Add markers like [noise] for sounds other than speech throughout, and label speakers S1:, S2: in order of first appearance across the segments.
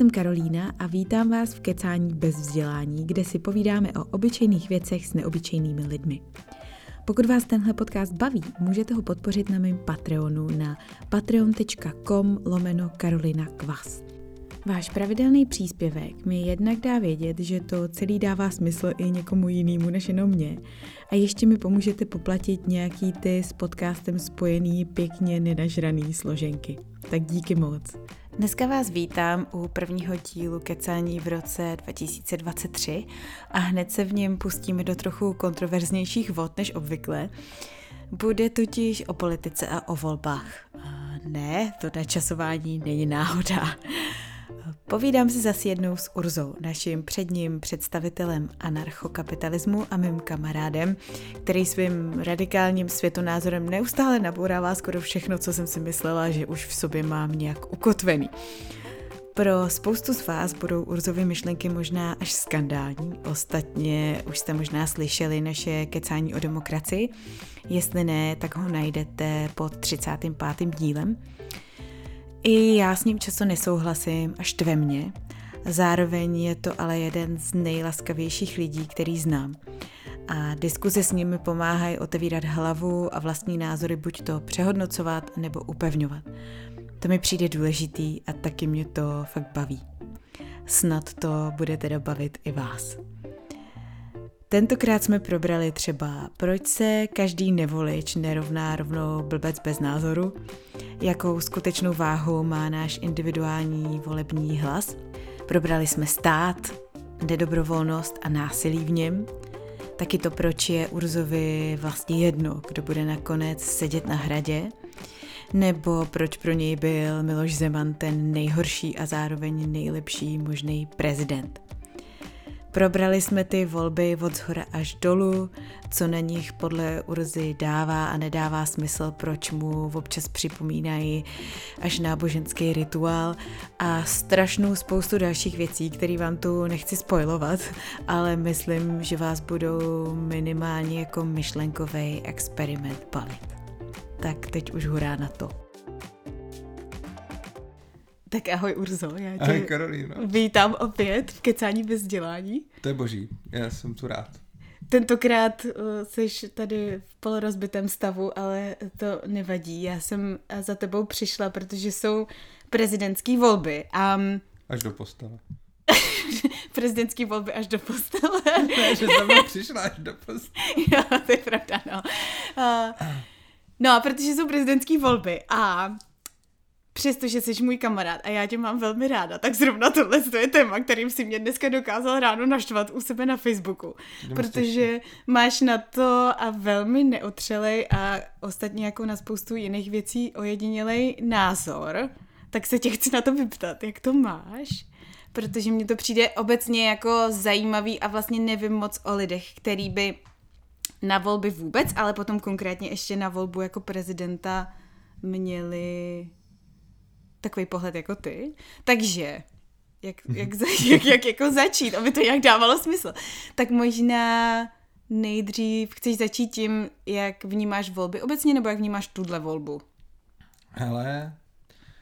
S1: jsem Karolína a vítám vás v Kecání bez vzdělání, kde si povídáme o obyčejných věcech s neobyčejnými lidmi. Pokud vás tenhle podcast baví, můžete ho podpořit na mém Patreonu na patreon.com lomeno Karolina Kvas. Váš pravidelný příspěvek mi jednak dá vědět, že to celý dává smysl i někomu jinému než jenom mě. A ještě mi pomůžete poplatit nějaký ty s podcastem spojený pěkně nenažraný složenky. Tak díky moc. Dneska vás vítám u prvního dílu Kecání v roce 2023 a hned se v něm pustíme do trochu kontroverznějších vod než obvykle. Bude totiž o politice a o volbách. Ne, to načasování není náhoda. Povídám si zase jednou s Urzou, naším předním představitelem anarchokapitalismu a mým kamarádem, který svým radikálním světonázorem neustále nabourává skoro všechno, co jsem si myslela, že už v sobě mám nějak ukotvený. Pro spoustu z vás budou Urzovy myšlenky možná až skandální. Ostatně už jste možná slyšeli naše kecání o demokracii. Jestli ne, tak ho najdete pod 35. dílem. I já s ním často nesouhlasím a štve mě. Zároveň je to ale jeden z nejlaskavějších lidí, který znám. A diskuze s nimi pomáhají otevírat hlavu a vlastní názory buď to přehodnocovat nebo upevňovat. To mi přijde důležitý a taky mě to fakt baví. Snad to bude teda bavit i vás. Tentokrát jsme probrali třeba, proč se každý nevolič nerovná rovnou blbec bez názoru, jakou skutečnou váhu má náš individuální volební hlas. Probrali jsme stát, nedobrovolnost a násilí v něm, taky to, proč je Urzovi vlastně jedno, kdo bude nakonec sedět na hradě, nebo proč pro něj byl Miloš Zeman ten nejhorší a zároveň nejlepší možný prezident. Probrali jsme ty volby od zhora až dolů, co na nich podle Urzy dává a nedává smysl, proč mu občas připomínají až náboženský rituál a strašnou spoustu dalších věcí, které vám tu nechci spojovat, ale myslím, že vás budou minimálně jako myšlenkový experiment bavit. Tak teď už hurá na to. Tak ahoj Urzo, já tě
S2: ahoj, Karolíno.
S1: vítám opět v Kecání bez dělání.
S2: To je boží, já jsem tu rád.
S1: Tentokrát uh, jsi tady v polorozbitém stavu, ale to nevadí. Já jsem za tebou přišla, protože jsou prezidentské volby a...
S2: Až do postele. [laughs]
S1: prezidentské volby až do postele. [laughs]
S2: ne, že jsem přišla až do postele. [laughs]
S1: jo, to je pravda, no. Uh, no a protože jsou prezidentské volby a přestože jsi můj kamarád a já tě mám velmi ráda, tak zrovna tohle je téma, kterým si mě dneska dokázal ráno naštvat u sebe na Facebooku. Jdeme protože máš na to a velmi neotřelej a ostatně jako na spoustu jiných věcí ojedinělej názor, tak se tě chci na to vyptat, jak to máš? Protože mně to přijde obecně jako zajímavý a vlastně nevím moc o lidech, který by na volby vůbec, ale potom konkrétně ještě na volbu jako prezidenta měli takový pohled jako ty. Takže, jak, jak, [laughs] jak, jak jako začít, aby to nějak dávalo smysl. Tak možná nejdřív chceš začít tím, jak vnímáš volby obecně, nebo jak vnímáš tuhle volbu?
S2: Hele,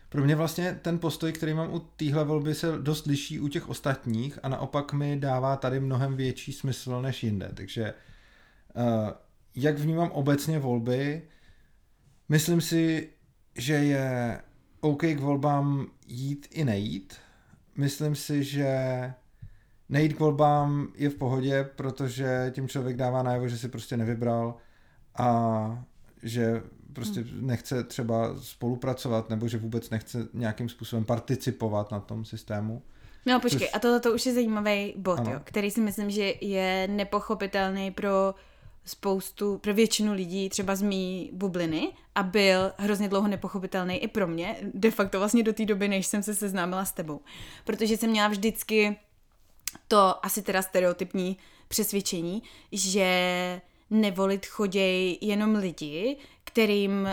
S2: pro mě vlastně ten postoj, který mám u téhle volby, se dost liší u těch ostatních a naopak mi dává tady mnohem větší smysl než jinde. Takže uh, jak vnímám obecně volby, myslím si, že je OK k volbám jít i nejít. Myslím si, že nejít k volbám je v pohodě, protože tím člověk dává najevo, že si prostě nevybral a že prostě hmm. nechce třeba spolupracovat nebo že vůbec nechce nějakým způsobem participovat na tom systému.
S1: No počkej, Což... a tohle to už je zajímavý bod, jo, který si myslím, že je nepochopitelný pro spoustu, pro většinu lidí třeba z mý bubliny a byl hrozně dlouho nepochopitelný i pro mě, de facto vlastně do té doby, než jsem se seznámila s tebou. Protože jsem měla vždycky to asi teda stereotypní přesvědčení, že nevolit choděj jenom lidi, kterým uh,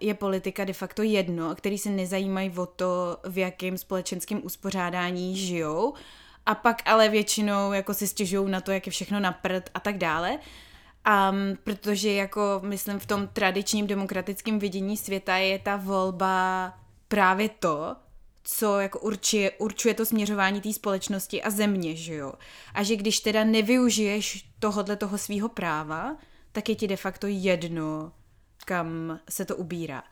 S1: je politika de facto jedno, který se nezajímají o to, v jakém společenském uspořádání žijou, a pak ale většinou jako si stěžují na to, jak je všechno na prd a tak dále. Um, protože jako myslím v tom tradičním demokratickém vidění světa je ta volba právě to, co jako určuje, určuje to směřování té společnosti a země, že jo. A že když teda nevyužiješ tohodle toho svého práva, tak je ti de facto jedno, kam se to ubírá.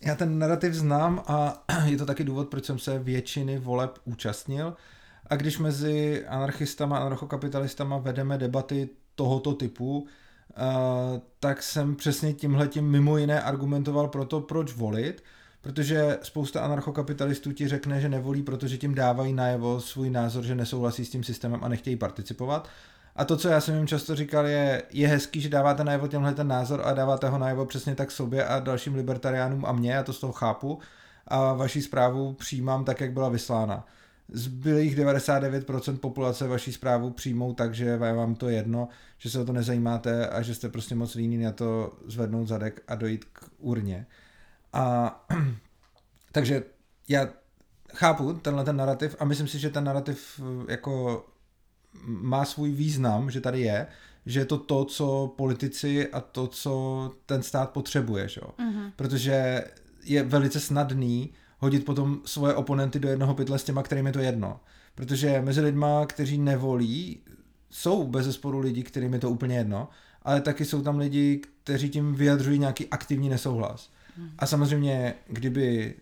S2: Já ten narrativ znám a [clears throat] je to taky důvod, proč jsem se většiny voleb účastnil. A když mezi anarchistama a anarchokapitalistama vedeme debaty tohoto typu, Uh, tak jsem přesně tímhletím mimo jiné argumentoval pro to, proč volit, protože spousta anarchokapitalistů ti řekne, že nevolí, protože tím dávají najevo svůj názor, že nesouhlasí s tím systémem a nechtějí participovat. A to, co já jsem jim často říkal, je, je hezký, že dáváte najevo tenhle ten názor a dáváte ho najevo přesně tak sobě a dalším libertariánům a mně, a to z toho chápu. A vaši zprávu přijímám tak, jak byla vyslána. Zbylých 99% populace vaší zprávu přijmou tak, že vám to jedno, že se o to nezajímáte a že jste prostě moc líní na to zvednout zadek a dojít k urně. A [clears throat] takže já chápu tenhle ten narrativ a myslím si, že ten narrativ jako má svůj význam, že tady je, že je to to, co politici a to, co ten stát potřebuje, že? Mm-hmm. protože je velice snadný hodit potom svoje oponenty do jednoho pytle s těma, kterým je to jedno. Protože mezi lidma, kteří nevolí, jsou bez zesporu lidi, kterým je to úplně jedno, ale taky jsou tam lidi, kteří tím vyjadřují nějaký aktivní nesouhlas. Mm. A samozřejmě, kdyby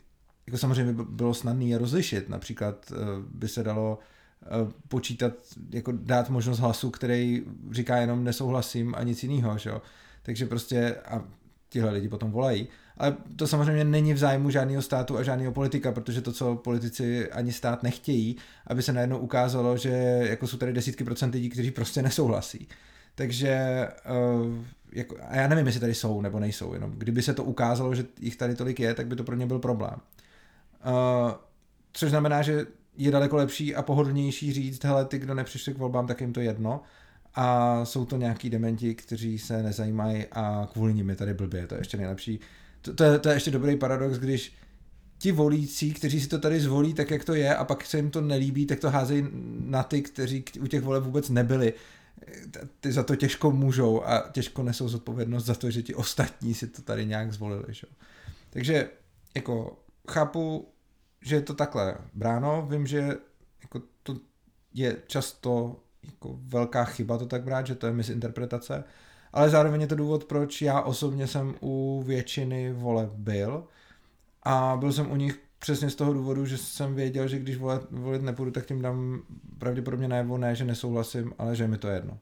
S2: jako samozřejmě by bylo snadné je rozlišit, například eh, by se dalo Eh, počítat, jako dát možnost hlasu, který říká jenom nesouhlasím a nic jiného, že jo. Takže prostě a tihle lidi potom volají. Ale to samozřejmě není v zájmu žádného státu a žádného politika, protože to, co politici ani stát nechtějí, aby se najednou ukázalo, že jako jsou tady desítky procent lidí, kteří prostě nesouhlasí. Takže uh, jako, a já nevím, jestli tady jsou nebo nejsou, jenom kdyby se to ukázalo, že jich tady tolik je, tak by to pro ně byl problém. Uh, což znamená, že je daleko lepší a pohodlnější říct, hele, ty, kdo nepřišli k volbám, tak jim to jedno. A jsou to nějaký dementi, kteří se nezajímají a kvůli nim je tady blbě, to je ještě nejlepší. To, to, je, to je ještě dobrý paradox, když ti volící, kteří si to tady zvolí tak, jak to je, a pak se jim to nelíbí, tak to házejí na ty, kteří u těch voleb vůbec nebyli. Ty za to těžko můžou a těžko nesou zodpovědnost za to, že ti ostatní si to tady nějak zvolili. Že? Takže jako chápu že je to takhle bráno. Vím, že jako to je často jako velká chyba to tak brát, že to je misinterpretace, ale zároveň je to důvod, proč já osobně jsem u většiny voleb byl a byl jsem u nich přesně z toho důvodu, že jsem věděl, že když volit, volit nepůjdu, tak tím dám pravděpodobně najevo ne, že nesouhlasím, ale že je mi to jedno.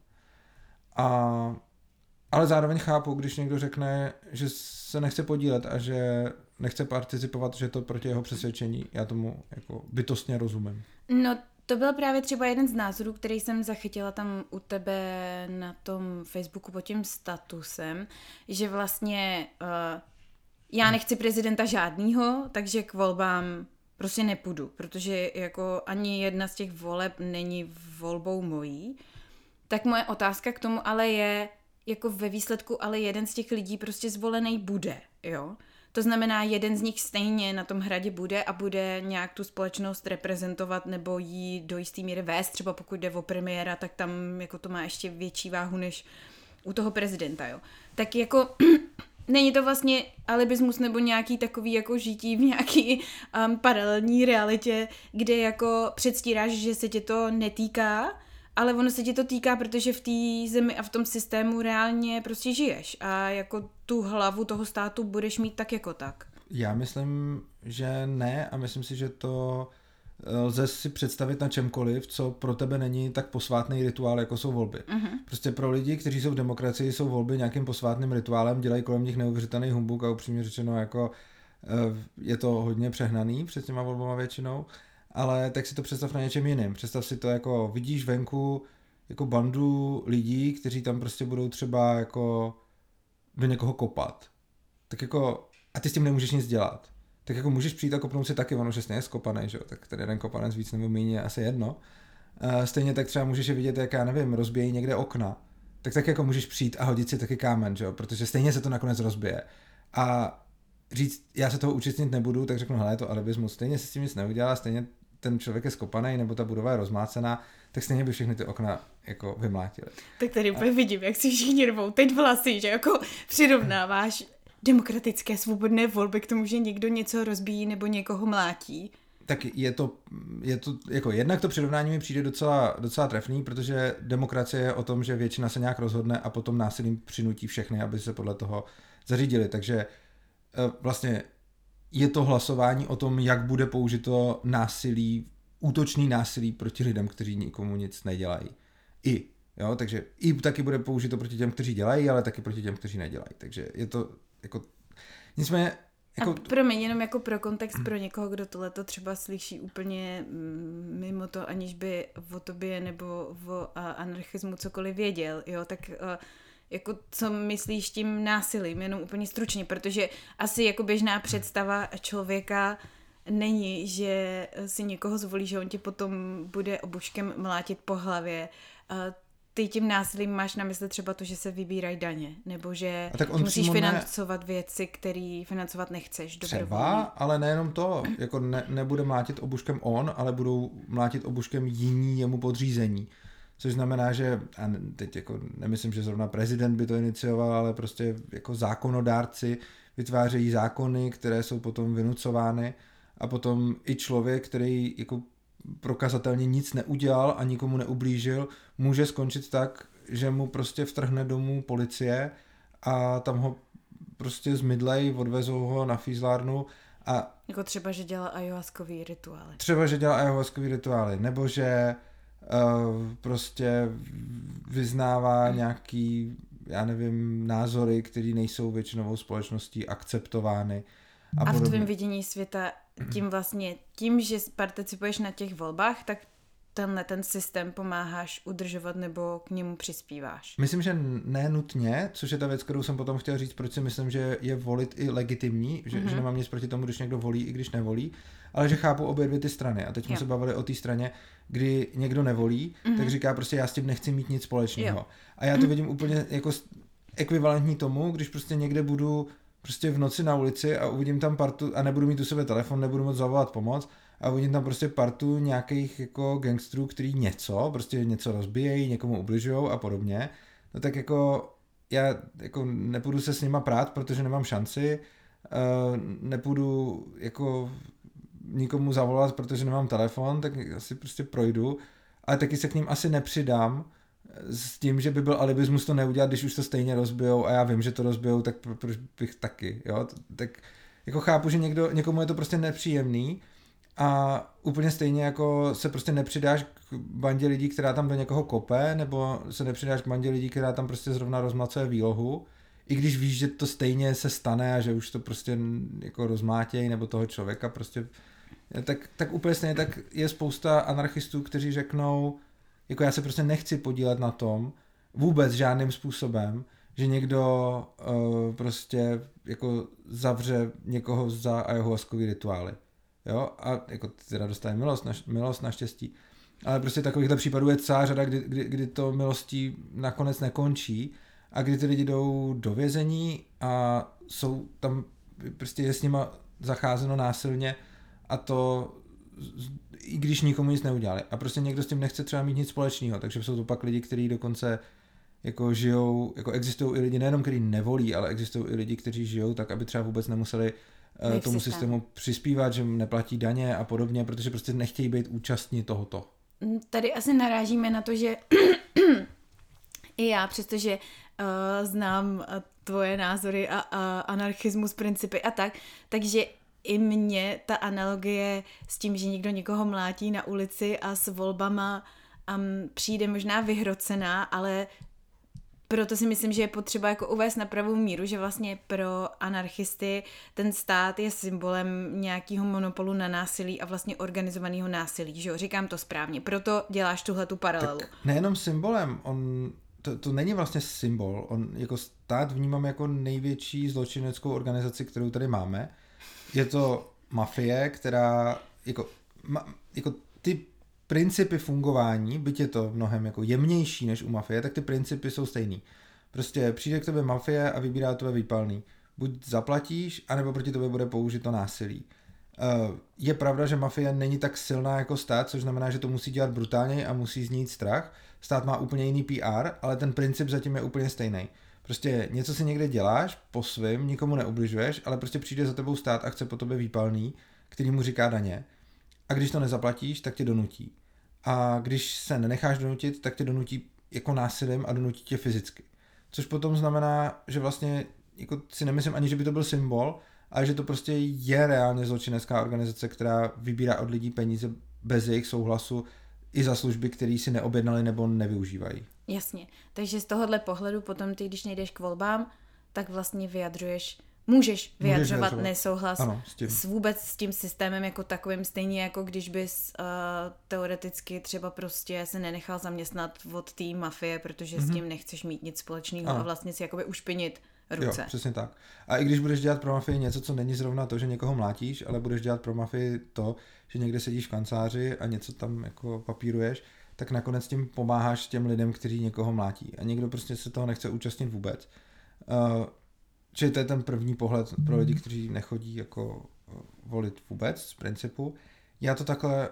S2: A, ale zároveň chápu, když někdo řekne, že se nechce podílet a že nechce participovat, že to proti jeho přesvědčení. Já tomu jako bytostně rozumím.
S1: No, to byl právě třeba jeden z názorů, který jsem zachytila tam u tebe na tom Facebooku pod tím statusem, že vlastně uh, já nechci prezidenta žádnýho, takže k volbám prostě nepůjdu, protože jako ani jedna z těch voleb není volbou mojí. Tak moje otázka k tomu ale je, jako ve výsledku ale jeden z těch lidí prostě zvolený bude, jo? To znamená, jeden z nich stejně na tom hradě bude a bude nějak tu společnost reprezentovat nebo jí do jistý míry vést. Třeba pokud jde o premiéra, tak tam jako to má ještě větší váhu než u toho prezidenta, jo. Tak jako [clears throat] není to vlastně alibismus nebo nějaký takový jako žití v nějaký um, paralelní realitě, kde jako předstíráš, že se tě to netýká, ale ono se ti to týká, protože v té zemi a v tom systému reálně prostě žiješ a jako tu hlavu toho státu budeš mít tak jako tak.
S2: Já myslím, že ne a myslím si, že to eh, lze si představit na čemkoliv, co pro tebe není tak posvátný rituál, jako jsou volby. Uh-huh. Prostě pro lidi, kteří jsou v demokracii, jsou volby nějakým posvátným rituálem, dělají kolem nich neuvěřitelný humbuk a upřímně řečeno jako eh, je to hodně přehnaný před těma volbama většinou ale tak si to představ na něčem jiném. Představ si to jako vidíš venku jako bandu lidí, kteří tam prostě budou třeba jako do někoho kopat. Tak jako, a ty s tím nemůžeš nic dělat. Tak jako můžeš přijít a kopnout si taky, ono že je skopaný, že jo, tak ten jeden kopanec víc nebo méně je asi jedno. Stejně tak třeba můžeš je vidět, jak já nevím, rozbíjejí někde okna. Tak tak jako můžeš přijít a hodit si taky kámen, že jo, protože stejně se to nakonec rozbije. A říct, já se toho účastnit nebudu, tak řeknu, hele, je to alibismus, stejně se s tím nic neudělá, stejně ten člověk je skopaný nebo ta budova je rozmácená, tak stejně by všechny ty okna jako vymlátily.
S1: Tak tady úplně a... vidím, jak si všichni rvou teď vlasy, že jako přirovnáváš demokratické svobodné volby k tomu, že někdo něco rozbíjí nebo někoho mlátí.
S2: tak je to, je to, jako jednak to přirovnání mi přijde docela, docela trefný, protože demokracie je o tom, že většina se nějak rozhodne a potom násilím přinutí všechny, aby se podle toho zařídili. Takže eh, vlastně je to hlasování o tom, jak bude použito násilí, útočný násilí proti lidem, kteří nikomu nic nedělají. I, jo, takže i taky bude použito proti těm, kteří dělají, ale taky proti těm, kteří nedělají. Takže je to jako Nicméně
S1: jako... A promiň, jenom jako pro kontext pro někoho, kdo tohleto třeba slyší úplně mm, mimo to, aniž by o tobě nebo o anarchismu cokoliv věděl, jo, tak jako co myslíš tím násilím, jenom úplně stručně, protože asi jako běžná představa člověka není, že si někoho zvolí, že on ti potom bude obuškem mlátit po hlavě ty tím násilím máš na mysli třeba to, že se vybírají daně, nebo že tak on musíš financovat ne... věci, které financovat nechceš.
S2: Třeba, ale nejenom to, jako ne, nebude mlátit obuškem on, ale budou mlátit obuškem jiní jemu podřízení. Což znamená, že, a teď jako nemyslím, že zrovna prezident by to inicioval, ale prostě jako zákonodárci vytvářejí zákony, které jsou potom vynucovány a potom i člověk, který jako prokazatelně nic neudělal a nikomu neublížil, může skončit tak, že mu prostě vtrhne domů policie a tam ho prostě zmydlej, odvezou ho na fízlárnu a...
S1: Jako třeba, že dělá ayahuaskový rituály.
S2: Třeba, že dělá ayahuaskový rituály, nebo že prostě vyznává nějaký, já nevím, názory, které nejsou většinovou společností akceptovány.
S1: A, a v tvém vidění světa tím vlastně, tím, že participuješ na těch volbách, tak tenhle ten systém pomáháš udržovat nebo k němu přispíváš?
S2: Myslím, že ne nutně, což je ta věc, kterou jsem potom chtěl říct, proč si myslím, že je volit i legitimní, že, mm-hmm. že mhm. nemám nic proti tomu, když někdo volí, i když nevolí, ale že chápu obě dvě ty strany. A teď jsme jo. se bavili o té straně, kdy někdo nevolí, mm-hmm. tak říká prostě já s tím nechci mít nic společného. Jo. A já to vidím úplně jako ekvivalentní tomu, když prostě někde budu prostě v noci na ulici a uvidím tam partu a nebudu mít u sebe telefon, nebudu moc zavolat pomoc a uvidím tam prostě partu nějakých jako gangstrů, který něco, prostě něco rozbijejí, někomu ubližují a podobně, no tak jako já jako nepůjdu se s nima prát, protože nemám šanci, uh, nepůjdu jako nikomu zavolat, protože nemám telefon, tak asi prostě projdu, ale taky se k ním asi nepřidám, s tím, že by byl alibismus to neudělat, když už to stejně rozbijou a já vím, že to rozbijou, tak proč bych taky, jo? Tak jako chápu, že někdo, někomu je to prostě nepříjemný a úplně stejně jako se prostě nepřidáš k bandě lidí, která tam do někoho kope, nebo se nepřidáš k bandě lidí, která tam prostě zrovna rozmlacuje výlohu, i když víš, že to stejně se stane a že už to prostě jako rozmátějí, nebo toho člověka prostě, tak, tak úplně stejně tak je spousta anarchistů, kteří řeknou, jako já se prostě nechci podílet na tom vůbec žádným způsobem, že někdo uh, prostě jako zavře někoho za ayahuaskový rituály. Jo, a jako teda dostane milost, naš, milost naštěstí. Ale prostě takovýchhle případů je celá řada, kdy, kdy, kdy to milostí nakonec nekončí a kdy ty lidi jdou do vězení a jsou tam, prostě je s nima zacházeno násilně a to i když nikomu nic neudělali. A prostě někdo s tím nechce třeba mít nic společného, takže jsou to pak lidi, kteří dokonce jako žijou, jako existují i lidi nejenom, kteří nevolí, ale existují i lidi, kteří žijou tak, aby třeba vůbec nemuseli uh, tomu systém. systému přispívat, že neplatí daně a podobně, protože prostě nechtějí být účastní tohoto.
S1: Mm, tady asi narážíme na to, že [clears throat] i já, přestože uh, znám uh, tvoje názory a, a anarchismus, principy a tak, takže i mně ta analogie s tím, že někdo někoho mlátí na ulici a s volbama um, přijde možná vyhrocená, ale proto si myslím, že je potřeba jako uvést na pravou míru, že vlastně pro anarchisty ten stát je symbolem nějakého monopolu na násilí a vlastně organizovaného násilí, že jo? Říkám to správně. Proto děláš tuhle tu paralelu. Tak
S2: nejenom symbolem, on to, to není vlastně symbol. On jako stát vnímám jako největší zločineckou organizaci, kterou tady máme je to mafie, která jako, ma, jako ty principy fungování, byť je to mnohem jako jemnější než u mafie, tak ty principy jsou stejný. Prostě přijde k tebe mafie a vybírá tebe výpalný. Buď zaplatíš, anebo proti tobě bude použito násilí. Eh, je pravda, že mafie není tak silná jako stát, což znamená, že to musí dělat brutálně a musí znít strach. Stát má úplně jiný PR, ale ten princip zatím je úplně stejný. Prostě něco si někde děláš po svém, nikomu neubližuješ, ale prostě přijde za tebou stát a chce po tobě výpalný, který mu říká daně. A když to nezaplatíš, tak tě donutí. A když se nenecháš donutit, tak tě donutí jako násilím a donutí tě fyzicky. Což potom znamená, že vlastně jako si nemyslím ani, že by to byl symbol, ale že to prostě je reálně zločinecká organizace, která vybírá od lidí peníze bez jejich souhlasu i za služby, které si neobjednali nebo nevyužívají.
S1: Jasně. Takže z tohohle pohledu potom ty, když nejdeš k volbám, tak vlastně vyjadřuješ můžeš vyjadřovat, můžeš vyjadřovat. nesouhlas
S2: ano, s, tím.
S1: s vůbec s tím systémem jako takovým, stejně jako když bys uh, teoreticky třeba prostě se nenechal zaměstnat od té mafie, protože mm-hmm. s mhm. tím nechceš mít nic společného a vlastně si jakoby ušpinit ruce.
S2: Jo, přesně tak. A i když budeš dělat pro mafii něco, co není zrovna to, že někoho mlátíš, ale budeš dělat pro mafii to, že někde sedíš v kanceláři a něco tam jako papíruješ, tak nakonec tím pomáháš těm lidem, kteří někoho mlátí. A někdo prostě se toho nechce účastnit vůbec. Uh, čili to je ten první pohled pro lidi, kteří nechodí jako uh, volit vůbec z principu. Já to takhle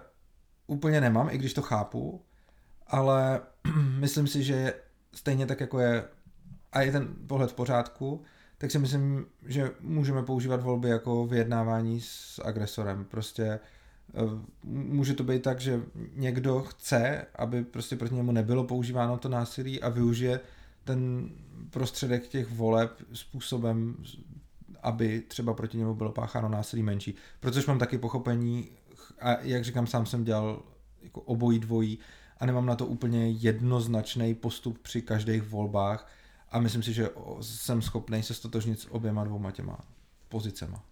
S2: úplně nemám, i když to chápu, ale [clears throat] myslím si, že stejně tak jako je a je ten pohled v pořádku, tak si myslím, že můžeme používat volby jako vyjednávání s agresorem. Prostě eh, může to být tak, že někdo chce, aby prostě proti němu nebylo používáno to násilí a využije ten prostředek těch voleb způsobem, aby třeba proti němu bylo pácháno násilí menší. Protože mám taky pochopení, a jak říkám, sám jsem dělal jako obojí dvojí a nemám na to úplně jednoznačný postup při každých volbách, a myslím si, že jsem schopný se stotožnit s oběma dvouma těma pozicema.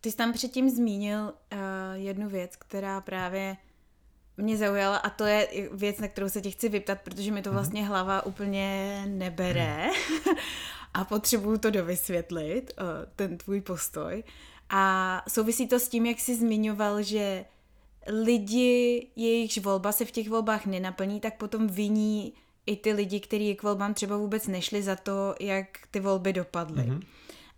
S1: Ty jsi tam předtím zmínil uh, jednu věc, která právě mě zaujala a to je věc, na kterou se tě chci vyptat, protože mi to mhm. vlastně hlava úplně nebere [laughs] a potřebuju to dovysvětlit, uh, ten tvůj postoj. A souvisí to s tím, jak jsi zmiňoval, že lidi, jejichž volba se v těch volbách nenaplní, tak potom viní i ty lidi, kteří k volbám třeba vůbec nešli za to, jak ty volby dopadly. Mm-hmm.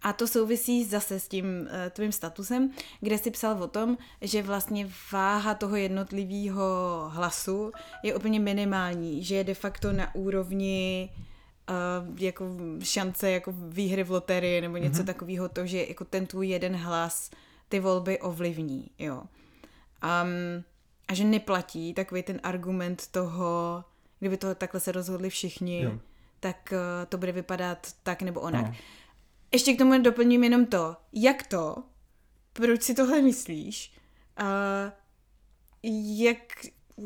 S1: A to souvisí zase s tím uh, tvým statusem, kde si psal o tom, že vlastně váha toho jednotlivého hlasu je úplně minimální, že je de facto na úrovni uh, jako šance jako výhry v loterii nebo něco mm-hmm. takového, to, že jako ten tvůj jeden hlas ty volby ovlivní, jo. Um, a že neplatí takový ten argument toho, kdyby to takhle se rozhodli všichni, jo. tak uh, to bude vypadat tak nebo onak. Ano. Ještě k tomu doplním jenom to, jak to, proč si tohle myslíš, uh, jak,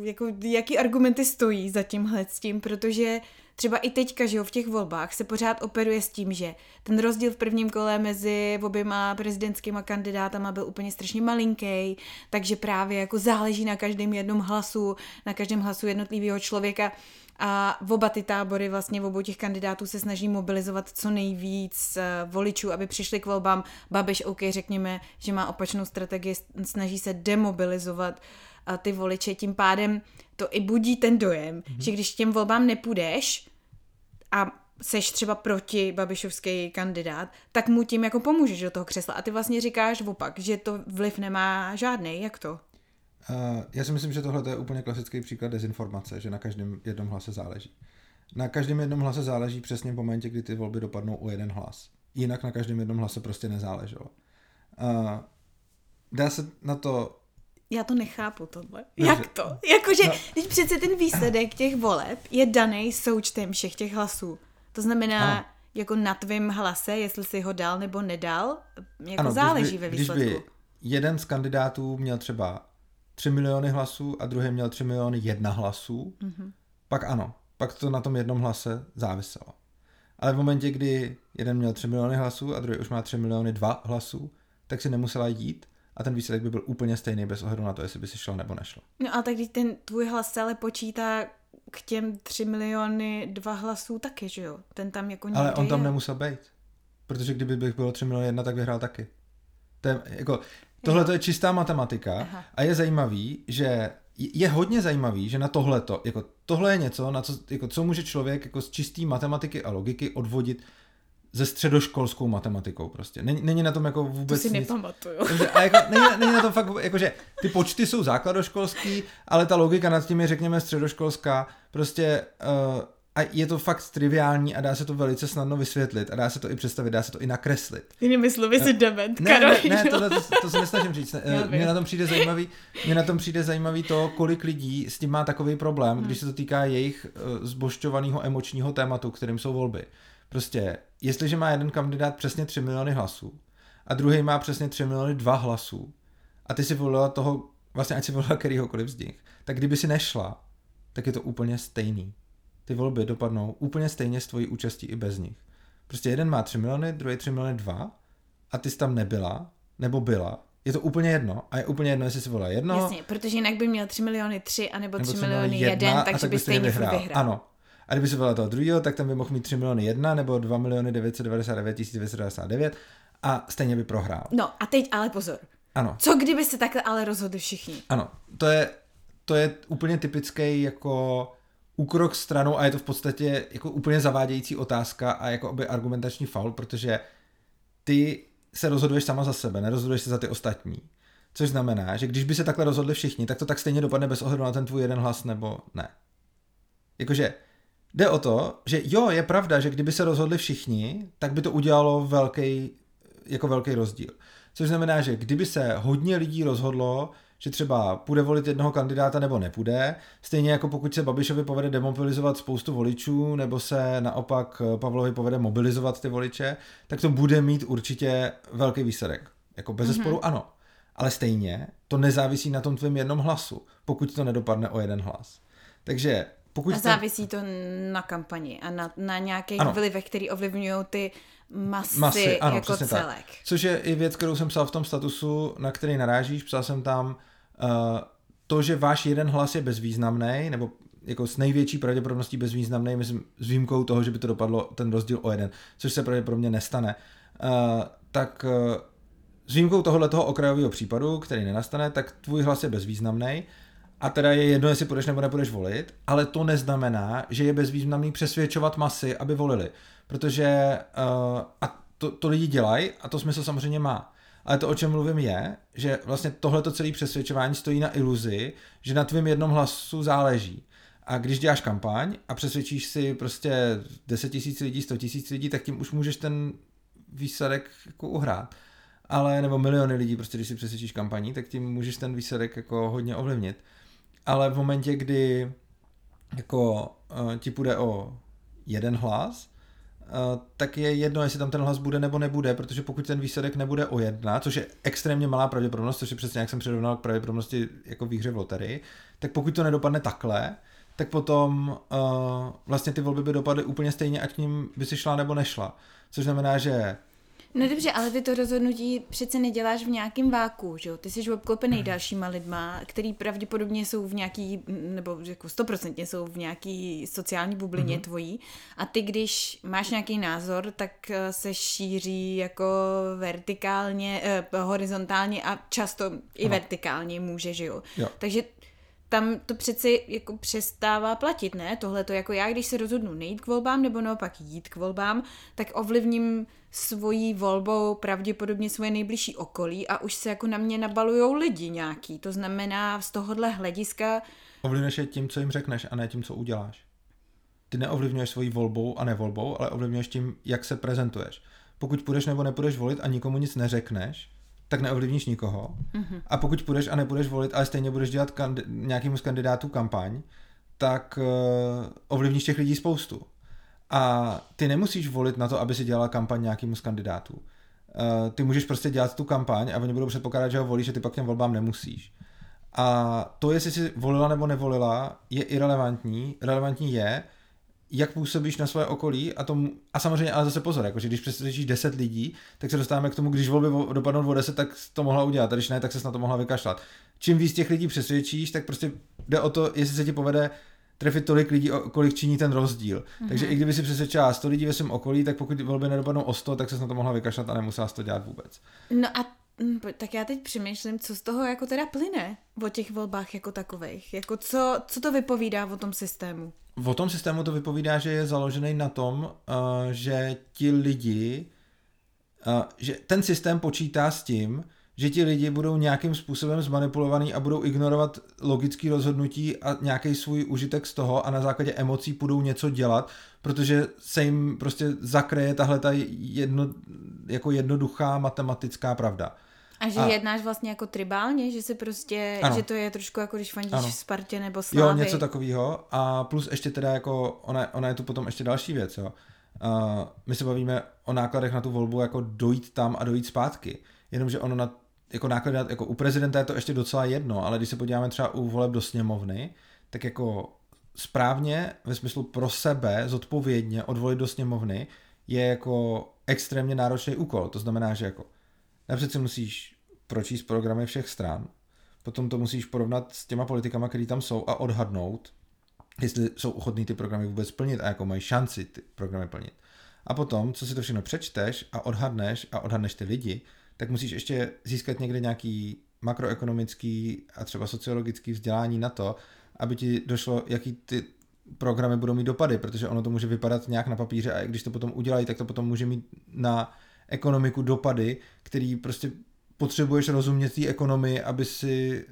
S1: jako, jaký argumenty stojí za tímhle s tím, protože třeba i teďka, že jo, v těch volbách se pořád operuje s tím, že ten rozdíl v prvním kole mezi oběma prezidentskýma kandidátama byl úplně strašně malinký, takže právě jako záleží na každém jednom hlasu, na každém hlasu jednotlivého člověka a v oba ty tábory, vlastně v obou těch kandidátů se snaží mobilizovat co nejvíc eh, voličů, aby přišli k volbám. Babiš, OK, řekněme, že má opačnou strategii, snaží se demobilizovat eh, ty voliče, tím pádem to i budí ten dojem, mm-hmm. že když těm volbám nepůjdeš, a seš třeba proti Babišovský kandidát, tak mu tím jako pomůžeš do toho křesla. A ty vlastně říkáš opak, že to vliv nemá žádný. Jak to?
S2: Já si myslím, že tohle je úplně klasický příklad dezinformace, že na každém jednom hlase záleží. Na každém jednom hlase záleží přesně v momentě, kdy ty volby dopadnou o jeden hlas. Jinak na každém jednom hlase prostě nezáleželo. Uh, dá se na to
S1: já to nechápu tohle. No, Jak to? Jakože, no. když přece ten výsledek těch voleb je daný součtem všech těch hlasů. To znamená, ano. jako na tvém hlase, jestli si ho dal nebo nedal, jako ano, záleží
S2: by,
S1: ve výsledku. Když
S2: by jeden z kandidátů měl třeba 3 miliony hlasů a druhý měl 3 miliony jedna hlasů, mm-hmm. pak ano, pak to na tom jednom hlase záviselo. Ale v momentě, kdy jeden měl 3 miliony hlasů a druhý už má 3 miliony dva hlasů, tak si nemusela jít, a ten výsledek by byl úplně stejný bez ohledu na to, jestli by si šel nebo nešlo.
S1: No a tak když ten tvůj hlas se ale počítá k těm 3 miliony dva hlasů taky, že jo? Ten tam jako
S2: Ale on tam je. nemusel být. Protože kdyby bych bylo 3 miliony jedna, tak vyhrál taky. To je, jako, tohle to je čistá matematika Aha. a je zajímavý, že je hodně zajímavý, že na tohleto, jako tohle je něco, na co, jako, co může člověk jako z čistý matematiky a logiky odvodit ze středoškolskou matematikou prostě. Není, není na tom jako vůbec
S1: to si
S2: nic.
S1: nepamatuju.
S2: Takže, a jako, není, není na tom fakt, jakože ty počty jsou základoškolský, ale ta logika nad tím je řekněme středoškolská. Prostě uh, a je to fakt triviální a dá se to velice snadno vysvětlit a dá se to i představit, dá se to i nakreslit.
S1: Jinými slovy si dement,
S2: ne, ne, ne, to, to, to se nesnažím říct. Mně na tom přijde zajímavý, mě na tom přijde zajímavý to, kolik lidí s tím má takový problém, hmm. když se to týká jejich eh, zbošťovaného emočního tématu, kterým jsou volby. Prostě, jestliže má jeden kandidát přesně 3 miliony hlasů a druhý má přesně 3 miliony 2 hlasů a ty si volila toho, vlastně ať si volila kterýhokoliv z nich, tak kdyby si nešla, tak je to úplně stejný ty volby dopadnou úplně stejně s tvojí účastí i bez nich. Prostě jeden má 3 miliony, druhý 3 miliony 2 a ty jsi tam nebyla, nebo byla, je to úplně jedno. A je úplně jedno, jestli si volila jedno.
S1: Jasně, protože jinak by měl 3 miliony 3 anebo 3, 3 miliony 1, takže tak by stejně vyhrál. vyhrál.
S2: Ano. A kdyby si volila toho druhého, tak tam by mohl mít 3 miliony 1 nebo 2 miliony 999 999 a stejně by prohrál.
S1: No a teď ale pozor.
S2: Ano.
S1: Co kdyby se takhle ale rozhodli všichni?
S2: Ano, to je, to je úplně typický jako úkrok stranou a je to v podstatě jako úplně zavádějící otázka a jako by argumentační faul, protože ty se rozhoduješ sama za sebe, nerozhoduješ se za ty ostatní. Což znamená, že když by se takhle rozhodli všichni, tak to tak stejně dopadne bez ohledu na ten tvůj jeden hlas nebo ne. Jakože jde o to, že jo, je pravda, že kdyby se rozhodli všichni, tak by to udělalo velký, jako velký rozdíl. Což znamená, že kdyby se hodně lidí rozhodlo, že třeba půjde volit jednoho kandidáta nebo nepůjde. Stejně jako pokud se Babišovi povede demobilizovat spoustu voličů, nebo se naopak Pavlovi povede mobilizovat ty voliče, tak to bude mít určitě velký výsledek. Jako bez mm-hmm. sporu ano. Ale stejně to nezávisí na tom tvém jednom hlasu, pokud to nedopadne o jeden hlas. Takže pokud
S1: a závisí to na kampani a na, na nějakých ano. vlivech, který ovlivňují ty masy, masy ano, jako celek. Tak.
S2: Což je i věc, kterou jsem psal v tom statusu, na který narážíš. Psal jsem tam, Eh, to, že váš jeden hlas je bezvýznamný, nebo jako s největší pravděpodobností bezvýznamný, myslím, s výjimkou toho, že by to dopadlo ten rozdíl o jeden, což se pravděpodobně nestane, uh, tak uh, s výjimkou tohoto okrajového případu, který nenastane, tak tvůj hlas je bezvýznamný a teda je jedno, jestli půjdeš nebo nepůjdeš volit, ale to neznamená, že je bezvýznamný přesvědčovat masy, aby volili, protože uh, a to, to lidi dělají a to smysl samozřejmě má. Ale to, o čem mluvím, je, že vlastně tohleto celé přesvědčování stojí na iluzi, že na tvém jednom hlasu záleží. A když děláš kampaň a přesvědčíš si prostě 10 tisíc lidí, 100 tisíc lidí, tak tím už můžeš ten výsledek jako uhrát. Ale, nebo miliony lidí, prostě když si přesvědčíš kampaní, tak tím můžeš ten výsledek jako hodně ovlivnit. Ale v momentě, kdy jako uh, ti půjde o jeden hlas, tak je jedno, jestli tam ten hlas bude nebo nebude, protože pokud ten výsledek nebude o jedna, což je extrémně malá pravděpodobnost, což je přesně jak jsem přirovnal k pravděpodobnosti jako výhře v loterii, tak pokud to nedopadne takhle, tak potom uh, vlastně ty volby by dopadly úplně stejně, ať k ním by si šla nebo nešla. Což znamená, že
S1: No dobře, ale ty to rozhodnutí přece neděláš v nějakém váku, že jo? Ty jsi obklopený hmm. dalšíma lidma, který pravděpodobně jsou v nějaký, nebo jako stoprocentně jsou v nějaký sociální bublině hmm. tvojí a ty, když máš nějaký názor, tak eh, se šíří jako vertikálně, eh, horizontálně a často i ano. vertikálně může, že jo? jo. Takže tam to přeci jako přestává platit, ne? Tohle to jako já, když se rozhodnu nejít k volbám nebo naopak jít k volbám, tak ovlivním svojí volbou pravděpodobně svoje nejbližší okolí a už se jako na mě nabalujou lidi nějaký. To znamená z tohohle hlediska...
S2: Ovlivňuješ je tím, co jim řekneš a ne tím, co uděláš. Ty neovlivňuješ svojí volbou a nevolbou, ale ovlivňuješ tím, jak se prezentuješ. Pokud půjdeš nebo nepůjdeš volit a nikomu nic neřekneš, tak neovlivníš nikoho. Mm-hmm. A pokud půjdeš a nepůjdeš volit, ale stejně budeš dělat kandi- nějakému z kandidátů kampaň, tak uh, ovlivníš těch lidí spoustu. A ty nemusíš volit na to, aby si dělala kampaň nějakému z kandidátů. Uh, ty můžeš prostě dělat tu kampaň a oni budou předpokládat, že ho volíš, že ty pak těm volbám nemusíš. A to, jestli jsi volila nebo nevolila, je irrelevantní. Relevantní je, jak působíš na své okolí a, tom, a samozřejmě, ale zase pozor, jakože když přesvědčíš 10 lidí, tak se dostáváme k tomu, když volby dopadnou o 10, tak to mohla udělat, a když ne, tak se na to mohla vykašlat. Čím víc těch lidí přesvědčíš, tak prostě jde o to, jestli se ti povede trefit tolik lidí, kolik činí ten rozdíl. Mm-hmm. Takže i kdyby si přesvědčila 100 lidí ve svém okolí, tak pokud volby nedopadnou o 100, tak se na to mohla vykašlat a nemusela to dělat vůbec.
S1: No a tak já teď přemýšlím, co z toho jako teda plyne o těch volbách jako takových. Jako co, co to vypovídá o tom systému?
S2: O tom systému to vypovídá, že je založený na tom, uh, že ti lidi, uh, že ten systém počítá s tím, že ti lidi budou nějakým způsobem zmanipulovaný a budou ignorovat logický rozhodnutí a nějaký svůj užitek z toho a na základě emocí budou něco dělat, protože se jim prostě zakreje tahle ta jedno, jako jednoduchá matematická pravda.
S1: A že a... jednáš vlastně jako tribálně, že si prostě, ano. že to je trošku jako když fandíš v Spartě nebo Slávy.
S2: Jo, něco takového. A plus ještě teda jako, ona, ona je tu potom ještě další věc, jo. Uh, my se bavíme o nákladech na tu volbu jako dojít tam a dojít zpátky. Jenomže ono na jako náklady, jako u prezidenta je to ještě docela jedno, ale když se podíváme třeba u voleb do sněmovny, tak jako správně ve smyslu pro sebe zodpovědně odvolit do sněmovny je jako extrémně náročný úkol. To znamená, že jako napřed si musíš pročíst programy všech stran, potom to musíš porovnat s těma politikama, které tam jsou a odhadnout, jestli jsou ochotní ty programy vůbec plnit a jako mají šanci ty programy plnit. A potom, co si to všechno přečteš a odhadneš a odhadneš ty lidi, tak musíš ještě získat někde nějaký makroekonomický a třeba sociologický vzdělání na to, aby ti došlo, jaký ty programy budou mít dopady, protože ono to může vypadat nějak na papíře a když to potom udělají, tak to potom může mít na ekonomiku dopady, který prostě potřebuješ rozumět té ekonomii, aby si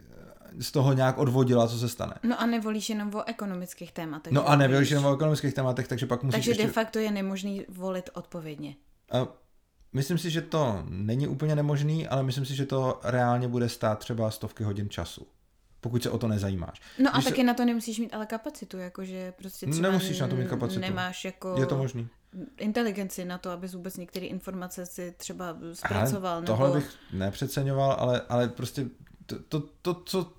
S2: z toho nějak odvodila, co se stane.
S1: No a nevolíš jenom o ekonomických tématech.
S2: No a nevolíš jenom o ekonomických tématech, takže pak musíš
S1: Takže
S2: ještě...
S1: de facto je nemožný volit odpovědně.
S2: A myslím si, že to není úplně nemožný, ale myslím si, že to reálně bude stát třeba stovky hodin času pokud se o to nezajímáš.
S1: No a Když taky se... na to nemusíš mít ale kapacitu, jakože prostě třeba
S2: Nemusíš na to mít kapacitu.
S1: Nemáš jako...
S2: Je to možný.
S1: Inteligenci na to, abys vůbec některé informace si třeba zpracoval. Ale
S2: tohle nebo... bych nepřeceňoval, ale, ale prostě to, to, to, co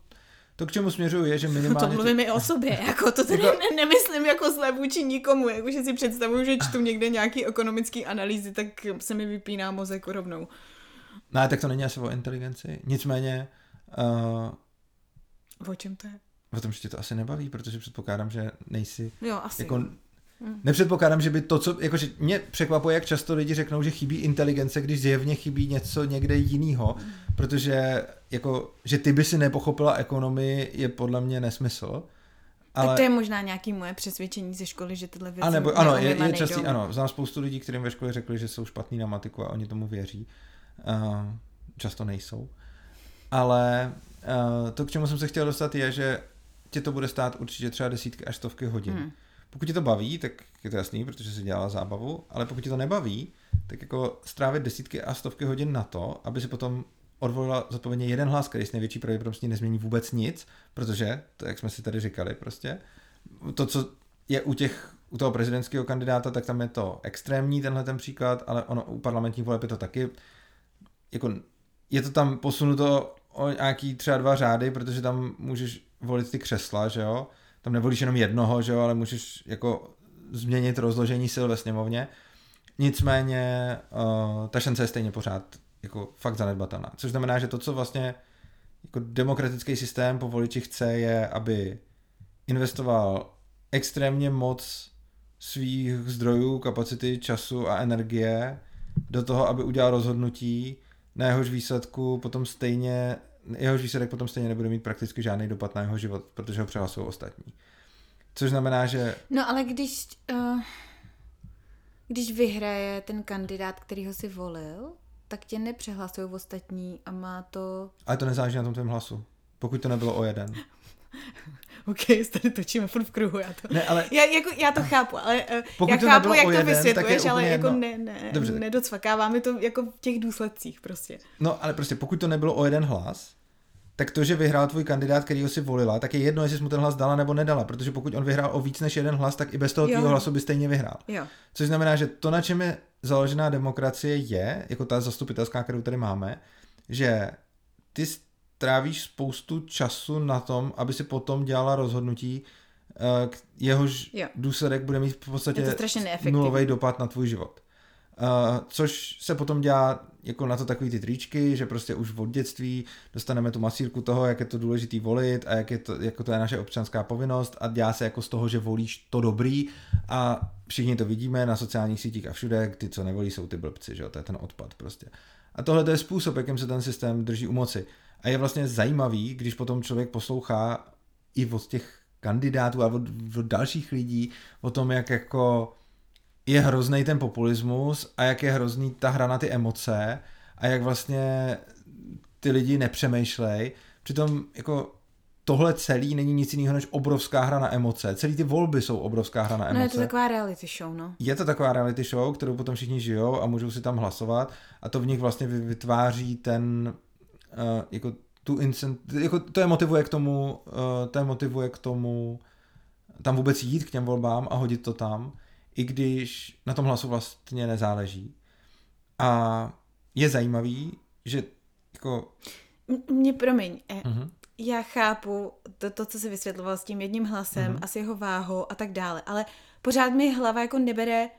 S2: to, k čemu směřuju, je, že [laughs] minimálně...
S1: To mluvím i o sobě, [laughs] jako to tady jako... ne, nemyslím jako zle vůči nikomu, jako že si představuju, že čtu někde nějaký ekonomický analýzy, tak se mi vypíná mozek rovnou.
S2: No, tak to není asi o inteligenci. Nicméně...
S1: Uh, o čem to je?
S2: O tom, že tě to asi nebaví, protože předpokládám, že nejsi...
S1: Jo, asi.
S2: Jako, Hmm. Nepředpokládám, že by to, co, jakože mě překvapuje, jak často lidi řeknou, že chybí inteligence, když zjevně chybí něco někde jiného, hmm. protože jako, že ty by si nepochopila ekonomii, je podle mě nesmysl.
S1: Ale... Tak to je možná nějaký moje přesvědčení ze školy, že tyhle věci
S2: a nebo, ano, je, je častý, ano, znám spoustu lidí, kterým ve škole řekli, že jsou špatní na matiku a oni tomu věří. Uh, často nejsou. Ale uh, to, k čemu jsem se chtěl dostat, je, že tě to bude stát určitě třeba desítky až stovky hodin. Hmm pokud tě to baví, tak je to jasný, protože si dělala zábavu, ale pokud tě to nebaví, tak jako strávit desítky a stovky hodin na to, aby si potom odvolila zodpovědně jeden hlas, který s největší pravděpodobností nezmění vůbec nic, protože, to jak jsme si tady říkali prostě, to, co je u těch u toho prezidentského kandidáta, tak tam je to extrémní tenhle ten příklad, ale ono u parlamentních voleb je to taky, jako je to tam posunuto o nějaký třeba dva řády, protože tam můžeš volit ty křesla, že jo, tam nevolíš jenom jednoho, že jo, ale můžeš jako změnit rozložení sil ve sněmovně. Nicméně uh, ta šance je stejně pořád jako fakt zanedbatelná. Což znamená, že to, co vlastně jako demokratický systém po voliči chce, je, aby investoval extrémně moc svých zdrojů, kapacity, času a energie do toho, aby udělal rozhodnutí, na jehož výsledku potom stejně jehož výsledek potom stejně nebude mít prakticky žádný dopad na jeho život, protože ho přehlasují ostatní. Což znamená, že...
S1: No ale když, uh, když vyhraje ten kandidát, který ho si volil, tak tě nepřehlasují ostatní a má to...
S2: Ale to nezáleží na tom tvém hlasu. Pokud to nebylo o jeden. [laughs]
S1: OK, tady točíme furt v kruhu, já to,
S2: ne, ale...
S1: já, jako, já to chápu, ale uh, Pokud já to chápu, jak to jeden, vysvětluješ, ale jako jedno... ne, ne, Dobře, nedocvakává mi to jako v těch důsledcích prostě.
S2: No, ale prostě pokud to nebylo o jeden hlas, tak to, že vyhrál tvůj kandidát, který ho si volila, tak je jedno, jestli jsi mu ten hlas dala nebo nedala, protože pokud on vyhrál o víc než jeden hlas, tak i bez toho tvého hlasu by stejně vyhrál.
S1: Jo.
S2: Což znamená, že to, na čem je založená demokracie, je, jako ta zastupitelská, kterou tady máme, že ty trávíš spoustu času na tom, aby si potom dělala rozhodnutí, eh, jehož jo. důsledek bude mít v podstatě nulový dopad na tvůj život. Uh, což se potom dělá jako na to takový ty tričky, že prostě už od dětství dostaneme tu masírku toho, jak je to důležitý volit a jak je to, jako to je naše občanská povinnost a dělá se jako z toho, že volíš to dobrý a všichni to vidíme na sociálních sítích a všude, ty, co nevolí, jsou ty blbci, že jo, to je ten odpad prostě. A tohle to je způsob, jakým se ten systém drží u moci. A je vlastně zajímavý, když potom člověk poslouchá i od těch kandidátů a od, od dalších lidí o tom, jak jako je hrozný ten populismus a jak je hrozný ta hra na ty emoce a jak vlastně ty lidi nepřemýšlej. Přitom jako tohle celý není nic jiného než obrovská hra na emoce. Celý ty volby jsou obrovská hra na emoce.
S1: No je to taková reality show, no.
S2: Je to taková reality show, kterou potom všichni žijou a můžou si tam hlasovat a to v nich vlastně vytváří ten, uh, jako tu incent, jako to je motivuje k tomu, uh, to je motivuje k tomu tam vůbec jít k těm volbám a hodit to tam, i když na tom hlasu vlastně nezáleží. A je zajímavý, že jako...
S1: Mě promiň, uh-huh já chápu to, to, co jsi vysvětloval s tím jedním hlasem mm-hmm. a s jeho váhou a tak dále, ale pořád mi hlava jako nebere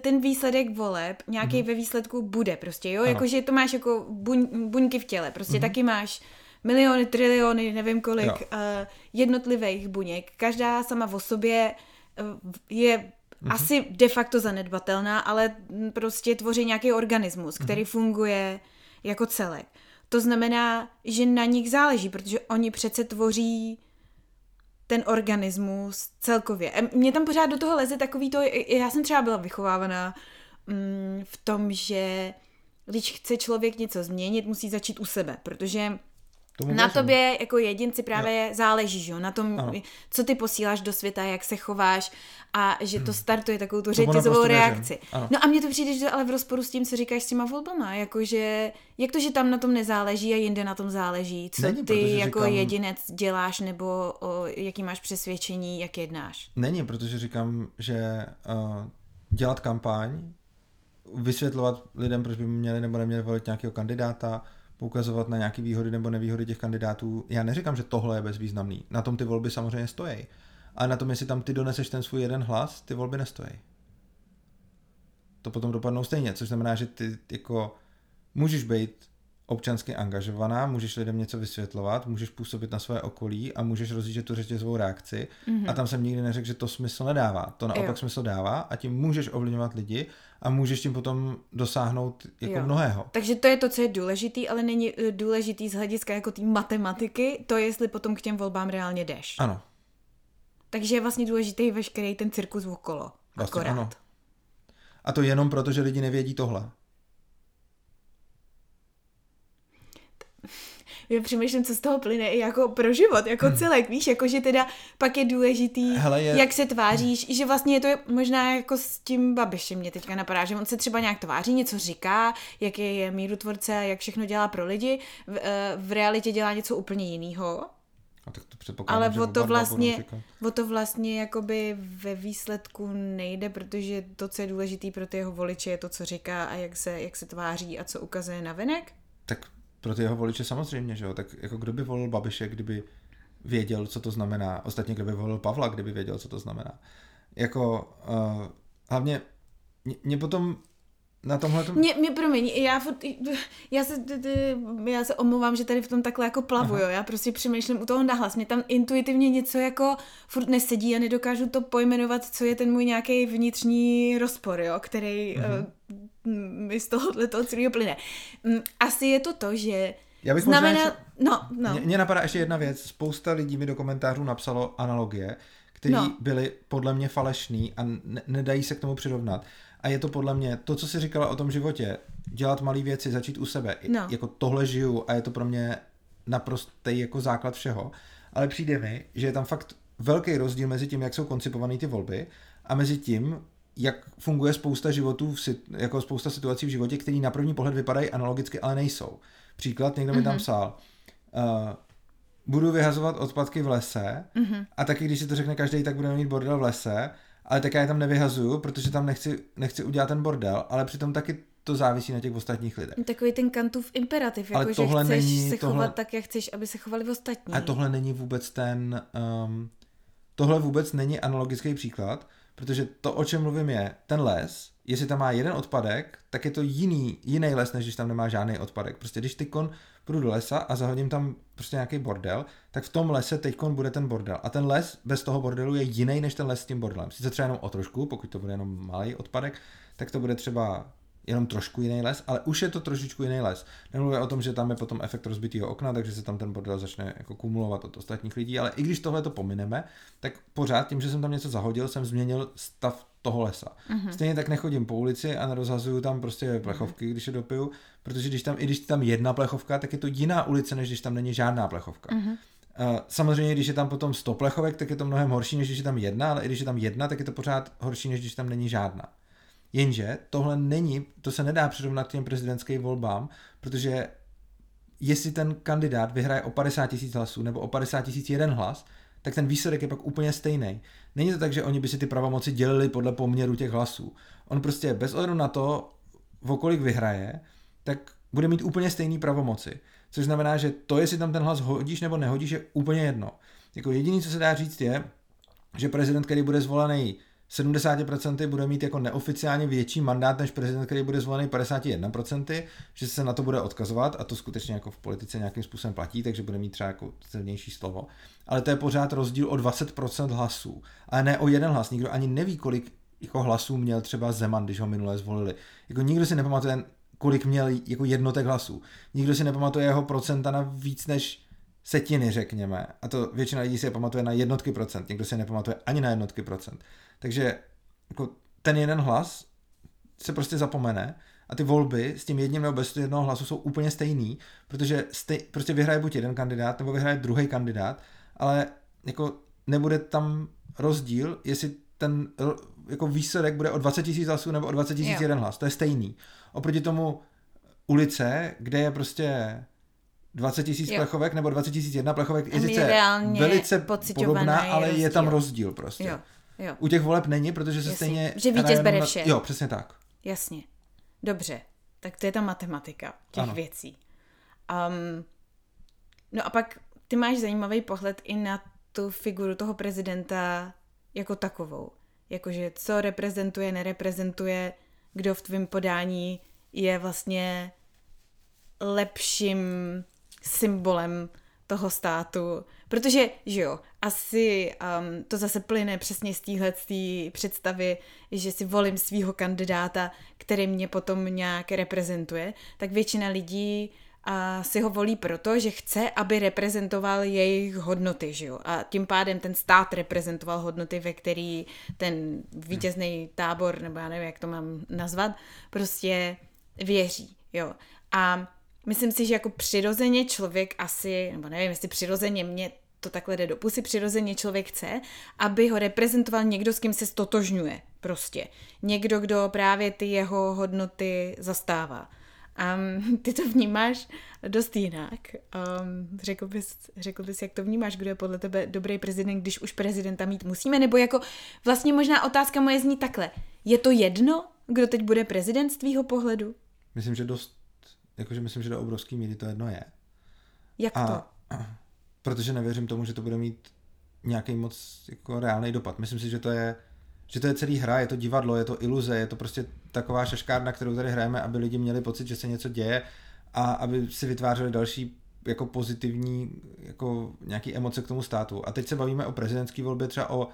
S1: ten výsledek voleb nějaký mm-hmm. ve výsledku bude prostě, jo, jakože to máš jako buň, buňky v těle, prostě mm-hmm. taky máš miliony, triliony, nevím kolik uh, jednotlivých buněk, každá sama o sobě uh, je mm-hmm. asi de facto zanedbatelná, ale prostě tvoří nějaký organismus, který mm-hmm. funguje jako celek. To znamená, že na nich záleží, protože oni přece tvoří ten organismus celkově. Mně tam pořád do toho leze takový to, já jsem třeba byla vychovávaná mm, v tom, že když chce člověk něco změnit, musí začít u sebe, protože Tomu na věřím. tobě jako jedinci právě jo. záleží, že na tom, ano. co ty posíláš do světa, jak se chováš a že to hmm. startuje takovou tu řetězovou reakci. No a mně to přijde, že ale v rozporu s tím, co říkáš s těma volbama, jakože, jak to, že tam na tom nezáleží a jinde na tom záleží, co Není, ty jako říkám... jedinec děláš nebo o, jaký máš přesvědčení, jak jednáš.
S2: Není, protože říkám, že uh, dělat kampaň, vysvětlovat lidem, proč by měli nebo neměli volit nějakého kandidáta, poukazovat na nějaké výhody nebo nevýhody těch kandidátů. Já neříkám, že tohle je bezvýznamný. Na tom ty volby samozřejmě stojí. Ale na tom, jestli tam ty doneseš ten svůj jeden hlas, ty volby nestojí. To potom dopadnou stejně, což znamená, že ty jako můžeš být občansky angažovaná, můžeš lidem něco vysvětlovat, můžeš působit na své okolí a můžeš rozjíždět tu řetězovou reakci. Mm-hmm. A tam jsem nikdy neřekl, že to smysl nedává. To naopak jo. smysl dává a tím můžeš ovlivňovat lidi a můžeš tím potom dosáhnout jako jo. mnohého.
S1: Takže to je to, co je důležitý, ale není eh, důležitý z hlediska jako té matematiky, to jestli potom k těm volbám reálně jdeš.
S2: Ano.
S1: Takže je vlastně důležitý veškerý ten cirkus okolo. Vlastně akorát. ano.
S2: A to jenom proto, že lidi nevědí tohle. [laughs]
S1: já přemýšlím, co z toho plyne i jako pro život, jako hmm. celek, víš, jako že teda pak je důležitý, Hele, je... jak se tváříš, že vlastně je to možná jako s tím Babišem mě teďka napadá, že on se třeba nějak tváří, něco říká, jak je, je mírutvorce, jak všechno dělá pro lidi, v, eh, v realitě dělá něco úplně jiného.
S2: A tak
S1: to Ale o to vlastně, o to vlastně jakoby ve výsledku nejde, protože to, co je důležitý pro ty jeho voliče, je to, co říká a jak se, jak se tváří a co ukazuje na venek.
S2: Pro ty jeho voliče samozřejmě, že jo, tak jako kdo by volil Babiše, kdyby věděl, co to znamená, ostatně kdo by volil Pavla, kdyby věděl, co to znamená. Jako uh, hlavně mě potom na tomhle tom...
S1: Mě, mě promiň, já, já, se, já se omlouvám, že tady v tom takhle jako plavu, jo. já prostě přemýšlím u toho nahlas, mě tam intuitivně něco jako furt nesedí a nedokážu to pojmenovat, co je ten můj nějaký vnitřní rozpor, jo, který uh-huh. Mi z tohohle toho celého plyne. Asi je to to, že
S2: já bych znamená... Možná no, no. Mě, mě napadá ještě jedna věc. Spousta lidí mi do komentářů napsalo analogie, které no. byly podle mě falešný a ne, nedají se k tomu přirovnat. A je to podle mě to, co jsi říkala o tom životě, dělat malé věci, začít u sebe. No. Jako tohle žiju a je to pro mě naprostý jako základ všeho. Ale přijde mi, že je tam fakt velký rozdíl mezi tím, jak jsou koncipované ty volby a mezi tím, jak funguje spousta životů, jako spousta situací v životě, které na první pohled vypadají analogicky, ale nejsou. Příklad, někdo mm-hmm. mi tam mhm. psal, uh, budu vyhazovat odpadky v lese mm-hmm. a taky, když si to řekne každý, tak budeme mít bordel v lese ale tak já je tam nevyhazuju, protože tam nechci, nechci udělat ten bordel, ale přitom taky to závisí na těch ostatních lidech.
S1: Takový ten kantův imperativ, jako že chceš není, se tohle, chovat tak, jak chceš, aby se chovali ostatní.
S2: A tohle není vůbec ten, um, tohle vůbec není analogický příklad, protože to, o čem mluvím je, ten les, jestli tam má jeden odpadek, tak je to jiný, jiný les, než když tam nemá žádný odpadek. Prostě když ty kon půjdu do lesa a zahodím tam prostě nějaký bordel, tak v tom lese teď bude ten bordel. A ten les bez toho bordelu je jiný než ten les s tím bordelem. Sice třeba jenom o trošku, pokud to bude jenom malý odpadek, tak to bude třeba jenom trošku jiný les, ale už je to trošičku jiný les. Nemluvím o tom, že tam je potom efekt rozbitého okna, takže se tam ten bordel začne jako kumulovat od ostatních lidí, ale i když tohle to pomineme, tak pořád tím, že jsem tam něco zahodil, jsem změnil stav toho lesa. Mm-hmm. Stejně tak nechodím po ulici a nerozhazuju tam prostě plechovky, mm-hmm. když je dopiju, protože když tam, i když tam jedna plechovka, tak je to jiná ulice, než když tam není žádná plechovka. Mm-hmm. Samozřejmě, když je tam potom 100 plechovek, tak je to mnohem horší, než když je tam jedna, ale i když je tam jedna, tak je to pořád horší, než když tam není žádná. Jenže tohle není, to se nedá přirovnat k těm prezidentským volbám, protože jestli ten kandidát vyhraje o 50 tisíc hlasů nebo o 50 tisíc jeden hlas, tak ten výsledek je pak úplně stejný. Není to tak, že oni by si ty pravomoci dělili podle poměru těch hlasů. On prostě bez ohledu na to, o kolik vyhraje, tak bude mít úplně stejný pravomoci. Což znamená, že to, jestli tam ten hlas hodíš nebo nehodíš, je úplně jedno. Jako jediný, co se dá říct, je, že prezident, který bude zvolený 70% bude mít jako neoficiálně větší mandát než prezident, který bude zvolený 51%, že se na to bude odkazovat a to skutečně jako v politice nějakým způsobem platí, takže bude mít třeba jako silnější slovo. Ale to je pořád rozdíl o 20% hlasů, ale ne o jeden hlas. Nikdo ani neví, kolik jako hlasů měl třeba Zeman, když ho minule zvolili. Jako nikdo si nepamatuje, kolik měl jako jednotek hlasů. Nikdo si nepamatuje jeho procenta na víc než setiny, řekněme. A to většina lidí si je pamatuje na jednotky procent. Někdo si nepamatuje ani na jednotky procent. Takže jako ten jeden hlas se prostě zapomene a ty volby s tím jedním nebo bez jednoho hlasu jsou úplně stejný, protože stej, prostě vyhraje buď jeden kandidát, nebo vyhraje druhý kandidát, ale jako nebude tam rozdíl, jestli ten jako výsledek bude o 20 tisíc hlasů nebo o 20 tisíc jeden hlas. To je stejný. Oproti tomu ulice, kde je prostě 20 tisíc plechovek nebo 20 tisíc jedna plechovek je sice velice podobná, ale je tam rozdíl prostě. Jo. Jo. U těch voleb není, protože se Jasně. stejně...
S1: Že vítěz bere vše.
S2: Jo, přesně tak.
S1: Jasně. Dobře. Tak to je ta matematika těch ano. věcí. Um, no a pak ty máš zajímavý pohled i na tu figuru toho prezidenta jako takovou. Jakože co reprezentuje, nereprezentuje, kdo v tvém podání je vlastně lepším symbolem toho státu, protože, že jo, asi um, to zase plyne přesně z téhle představy, že si volím svého kandidáta, který mě potom nějak reprezentuje, tak většina lidí a si ho volí proto, že chce, aby reprezentoval jejich hodnoty, že jo? A tím pádem ten stát reprezentoval hodnoty, ve který ten vítězný tábor, nebo já nevím, jak to mám nazvat, prostě věří, jo. A myslím si, že jako přirozeně člověk asi, nebo nevím, jestli přirozeně mě to takhle jde do pusy, přirozeně člověk chce, aby ho reprezentoval někdo, s kým se stotožňuje prostě. Někdo, kdo právě ty jeho hodnoty zastává. Um, [laughs] ty to vnímáš dost jinak. Um, řekl, bys, řekl bys, jak to vnímáš, kdo je podle tebe dobrý prezident, když už prezidenta mít musíme? Nebo jako vlastně možná otázka moje zní takhle. Je to jedno, kdo teď bude prezident z tvýho pohledu?
S2: Myslím, že dost jakože myslím, že do obrovský míry to jedno je.
S1: Jak a, to? [clears throat]
S2: Protože nevěřím tomu, že to bude mít nějaký moc jako reálný dopad. Myslím si, že to je že to je celý hra, je to divadlo, je to iluze, je to prostě taková šaškárna, kterou tady hrajeme, aby lidi měli pocit, že se něco děje a aby si vytvářeli další jako pozitivní jako nějaký emoce k tomu státu. A teď se bavíme o prezidentské volbě, třeba o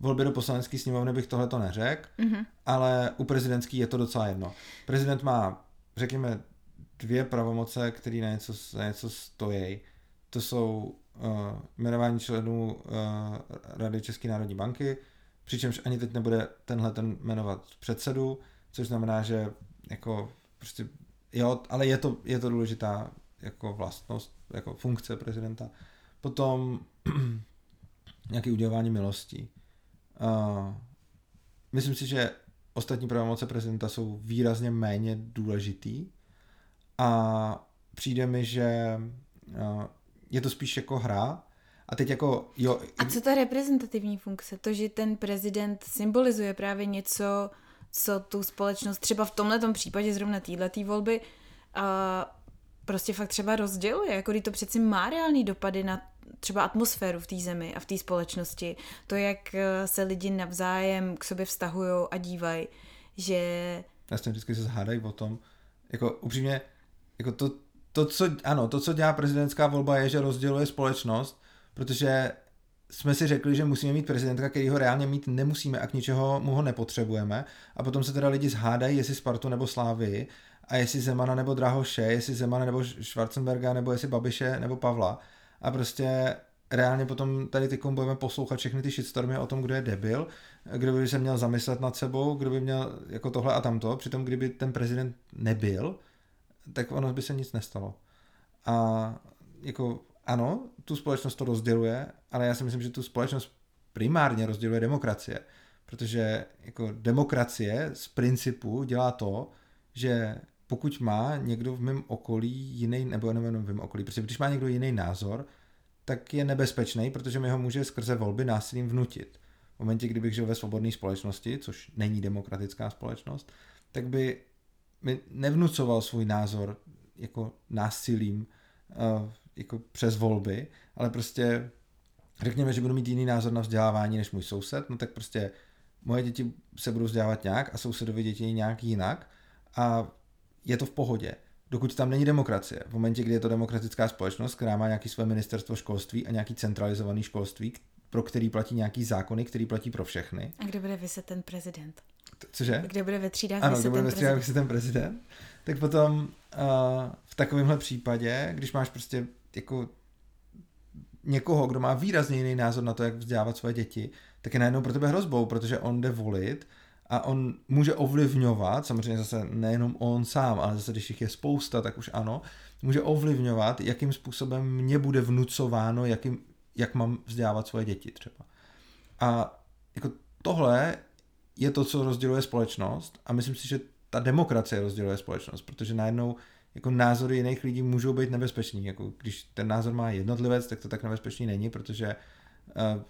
S2: volbě do poslanecké sněmovny bych tohle to neřekl, mm-hmm. ale u prezidentský je to docela jedno. Prezident má, řekněme, dvě pravomoce, které na něco, na něco stojí. To jsou jmenování členů uh, Rady České národní banky, přičemž ani teď nebude tenhle ten jmenovat předsedu, což znamená, že jako prostě jo, ale je to, je to důležitá jako vlastnost, jako funkce prezidenta. Potom [clears throat] nějaké udělování milostí. Uh, myslím si, že ostatní pravomoce prezidenta jsou výrazně méně důležitý, a přijde mi, že je to spíš jako hra, a teď jako, jo...
S1: A co ta reprezentativní funkce? To, že ten prezident symbolizuje právě něco, co tu společnost třeba v tomhle případě zrovna této volby a prostě fakt třeba rozděluje, jako když to přeci má reální dopady na třeba atmosféru v té zemi a v té společnosti. To, jak e, se lidi navzájem k sobě vztahují a dívají, že...
S2: Jasně, vždycky se zhádají o tom. Jako upřímně, jako to, to, co, ano, to, co dělá prezidentská volba, je, že rozděluje společnost, protože jsme si řekli, že musíme mít prezidenta, který ho reálně mít nemusíme a k ničeho mu ho nepotřebujeme. A potom se teda lidi zhádají, jestli Spartu nebo Slávy, a jestli Zemana nebo Drahoše, jestli Zemana nebo Schwarzenberga, nebo jestli Babiše nebo Pavla. A prostě reálně potom tady ty budeme poslouchat všechny ty shitstormy o tom, kdo je debil, kdo by se měl zamyslet nad sebou, kdo by měl jako tohle a tamto, přitom kdyby ten prezident nebyl, tak ono by se nic nestalo. A jako ano, tu společnost to rozděluje, ale já si myslím, že tu společnost primárně rozděluje demokracie. Protože jako demokracie z principu dělá to, že pokud má někdo v mém okolí jiný, nebo nejenom v mém okolí, protože když má někdo jiný názor, tak je nebezpečný, protože mi ho může skrze volby násilím vnutit. V momentě, kdybych žil ve svobodné společnosti, což není demokratická společnost, tak by mi nevnucoval svůj názor jako násilím uh, jako přes volby, ale prostě řekněme, že budu mít jiný názor na vzdělávání než můj soused, no tak prostě moje děti se budou vzdělávat nějak a sousedovi děti nějak jinak a je to v pohodě. Dokud tam není demokracie. V momentě, kdy je to demokratická společnost, která má nějaký své ministerstvo školství a nějaký centralizovaný školství, pro který platí nějaký zákony, který platí pro všechny.
S1: A kde bude vyset ten prezident?
S2: Cože?
S1: Kde bude ve třídách
S2: ano, kde bude ve třídách vyset ten prezident? Tak potom uh, v takovémhle případě, když máš prostě jako někoho, kdo má výrazně jiný názor na to, jak vzdělávat své děti, tak je najednou pro tebe hrozbou, protože on jde volit a on může ovlivňovat, samozřejmě zase nejenom on sám, ale zase když jich je spousta, tak už ano, může ovlivňovat, jakým způsobem mě bude vnucováno, jakým, jak mám vzdělávat svoje děti třeba. A jako tohle je to, co rozděluje společnost a myslím si, že ta demokracie rozděluje společnost, protože najednou jako názory jiných lidí můžou být nebezpečný. Jako když ten názor má jednotlivec, tak to tak nebezpečný není, protože uh,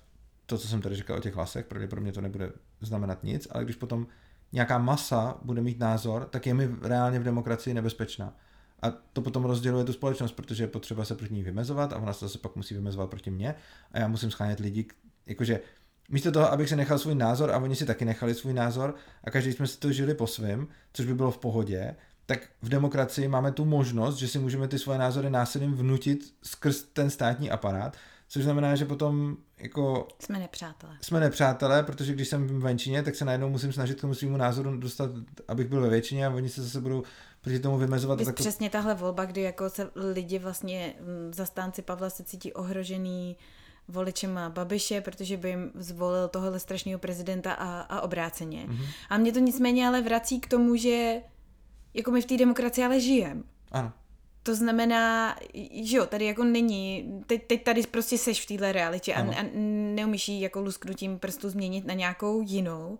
S2: to, co jsem tady říkal o těch hlasech, pravděpodobně to nebude znamenat nic, ale když potom nějaká masa bude mít názor, tak je mi reálně v demokracii nebezpečná. A to potom rozděluje tu společnost, protože je potřeba se proti ní vymezovat a ona se zase pak musí vymezovat proti mně a já musím schánět lidi, jakože místo toho, abych si nechal svůj názor a oni si taky nechali svůj názor a každý jsme si to žili po svém, což by bylo v pohodě, tak v demokracii máme tu možnost, že si můžeme ty svoje názory násilím vnutit skrz ten státní aparát, což znamená, že potom jako...
S1: Jsme nepřátelé.
S2: Jsme nepřátelé, protože když jsem v menšině, tak se najednou musím snažit k tomu svýmu názoru dostat, abych byl ve většině a oni se zase budou proti tomu vymezovat.
S1: tak přesně tahle volba, kdy jako se lidi vlastně, zastánci Pavla se cítí ohrožený voličem Babiše, protože by jim zvolil tohle strašného prezidenta a, a obráceně. Mm-hmm. A mě to nicméně ale vrací k tomu, že jako my v té demokracii ale žijeme.
S2: Ano.
S1: To znamená, že jo, tady jako není, teď, teď tady prostě seš v téhle realitě a, a neumíš ji jako lusknutím prstu změnit na nějakou jinou.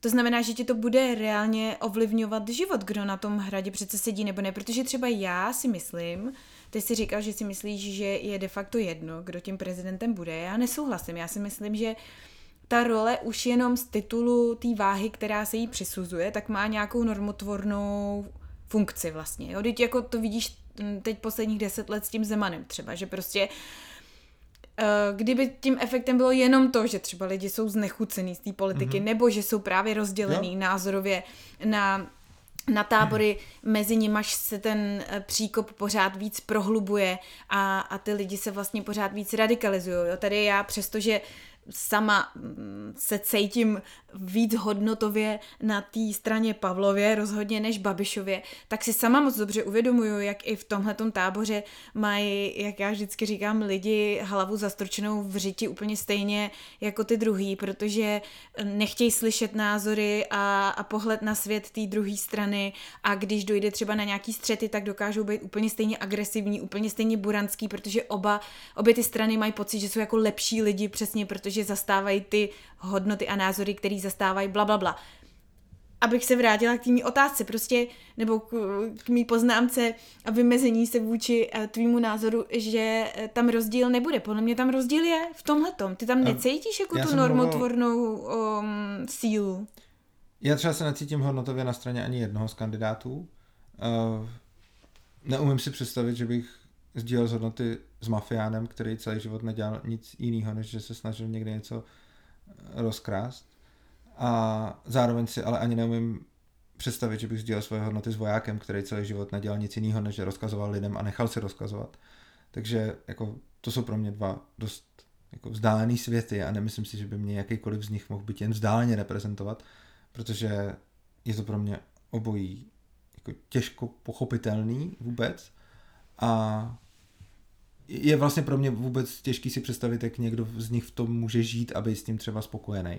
S1: To znamená, že ti to bude reálně ovlivňovat život, kdo na tom hradě přece sedí nebo ne, protože třeba já si myslím, ty si říkal, že si myslíš, že je de facto jedno, kdo tím prezidentem bude. Já nesouhlasím, já si myslím, že ta role už jenom z titulu té váhy, která se jí přisuzuje, tak má nějakou normotvornou funkci vlastně. Jo? Teď jako to vidíš teď posledních deset let s tím Zemanem třeba, že prostě eh, kdyby tím efektem bylo jenom to, že třeba lidi jsou znechucený z té politiky, mm-hmm. nebo že jsou právě rozdělený jo. názorově na na tábory, mezi nimiž se ten eh, příkop pořád víc prohlubuje a, a ty lidi se vlastně pořád víc radikalizují. Tady já, přestože sama mm, se cítím víc hodnotově na té straně Pavlově rozhodně než Babišově, tak si sama moc dobře uvědomuju, jak i v tomhletom táboře mají, jak já vždycky říkám, lidi hlavu zastrčenou v řiti úplně stejně jako ty druhý, protože nechtějí slyšet názory a, a pohled na svět té druhé strany. A když dojde třeba na nějaký střety, tak dokážou být úplně stejně agresivní, úplně stejně buranský, protože oba, obě ty strany mají pocit, že jsou jako lepší lidi přesně, protože zastávají ty hodnoty a názory, který zastávají bla, bla, bla. Abych se vrátila k tými otázce, prostě, nebo k, k mý poznámce a vymezení se vůči uh, tvýmu názoru, že uh, tam rozdíl nebude. Podle mě tam rozdíl je v tomhle Ty tam necítíš jako tu normotvornou mluvil... um, sílu.
S2: Já třeba se necítím hodnotově na straně ani jednoho z kandidátů. Uh, neumím si představit, že bych sdílel z hodnoty s mafiánem, který celý život nedělal nic jiného, než že se snažil někde něco rozkrást. A zároveň si ale ani neumím představit, že bych sdílel svoje hodnoty s vojákem, který celý život nedělal nic jiného, než že rozkazoval lidem a nechal si rozkazovat. Takže jako, to jsou pro mě dva dost jako vzdálený světy a nemyslím si, že by mě jakýkoliv z nich mohl být jen vzdáleně reprezentovat, protože je to pro mě obojí jako těžko pochopitelný vůbec a je vlastně pro mě vůbec těžký si představit, jak někdo z nich v tom může žít, aby s tím třeba spokojený.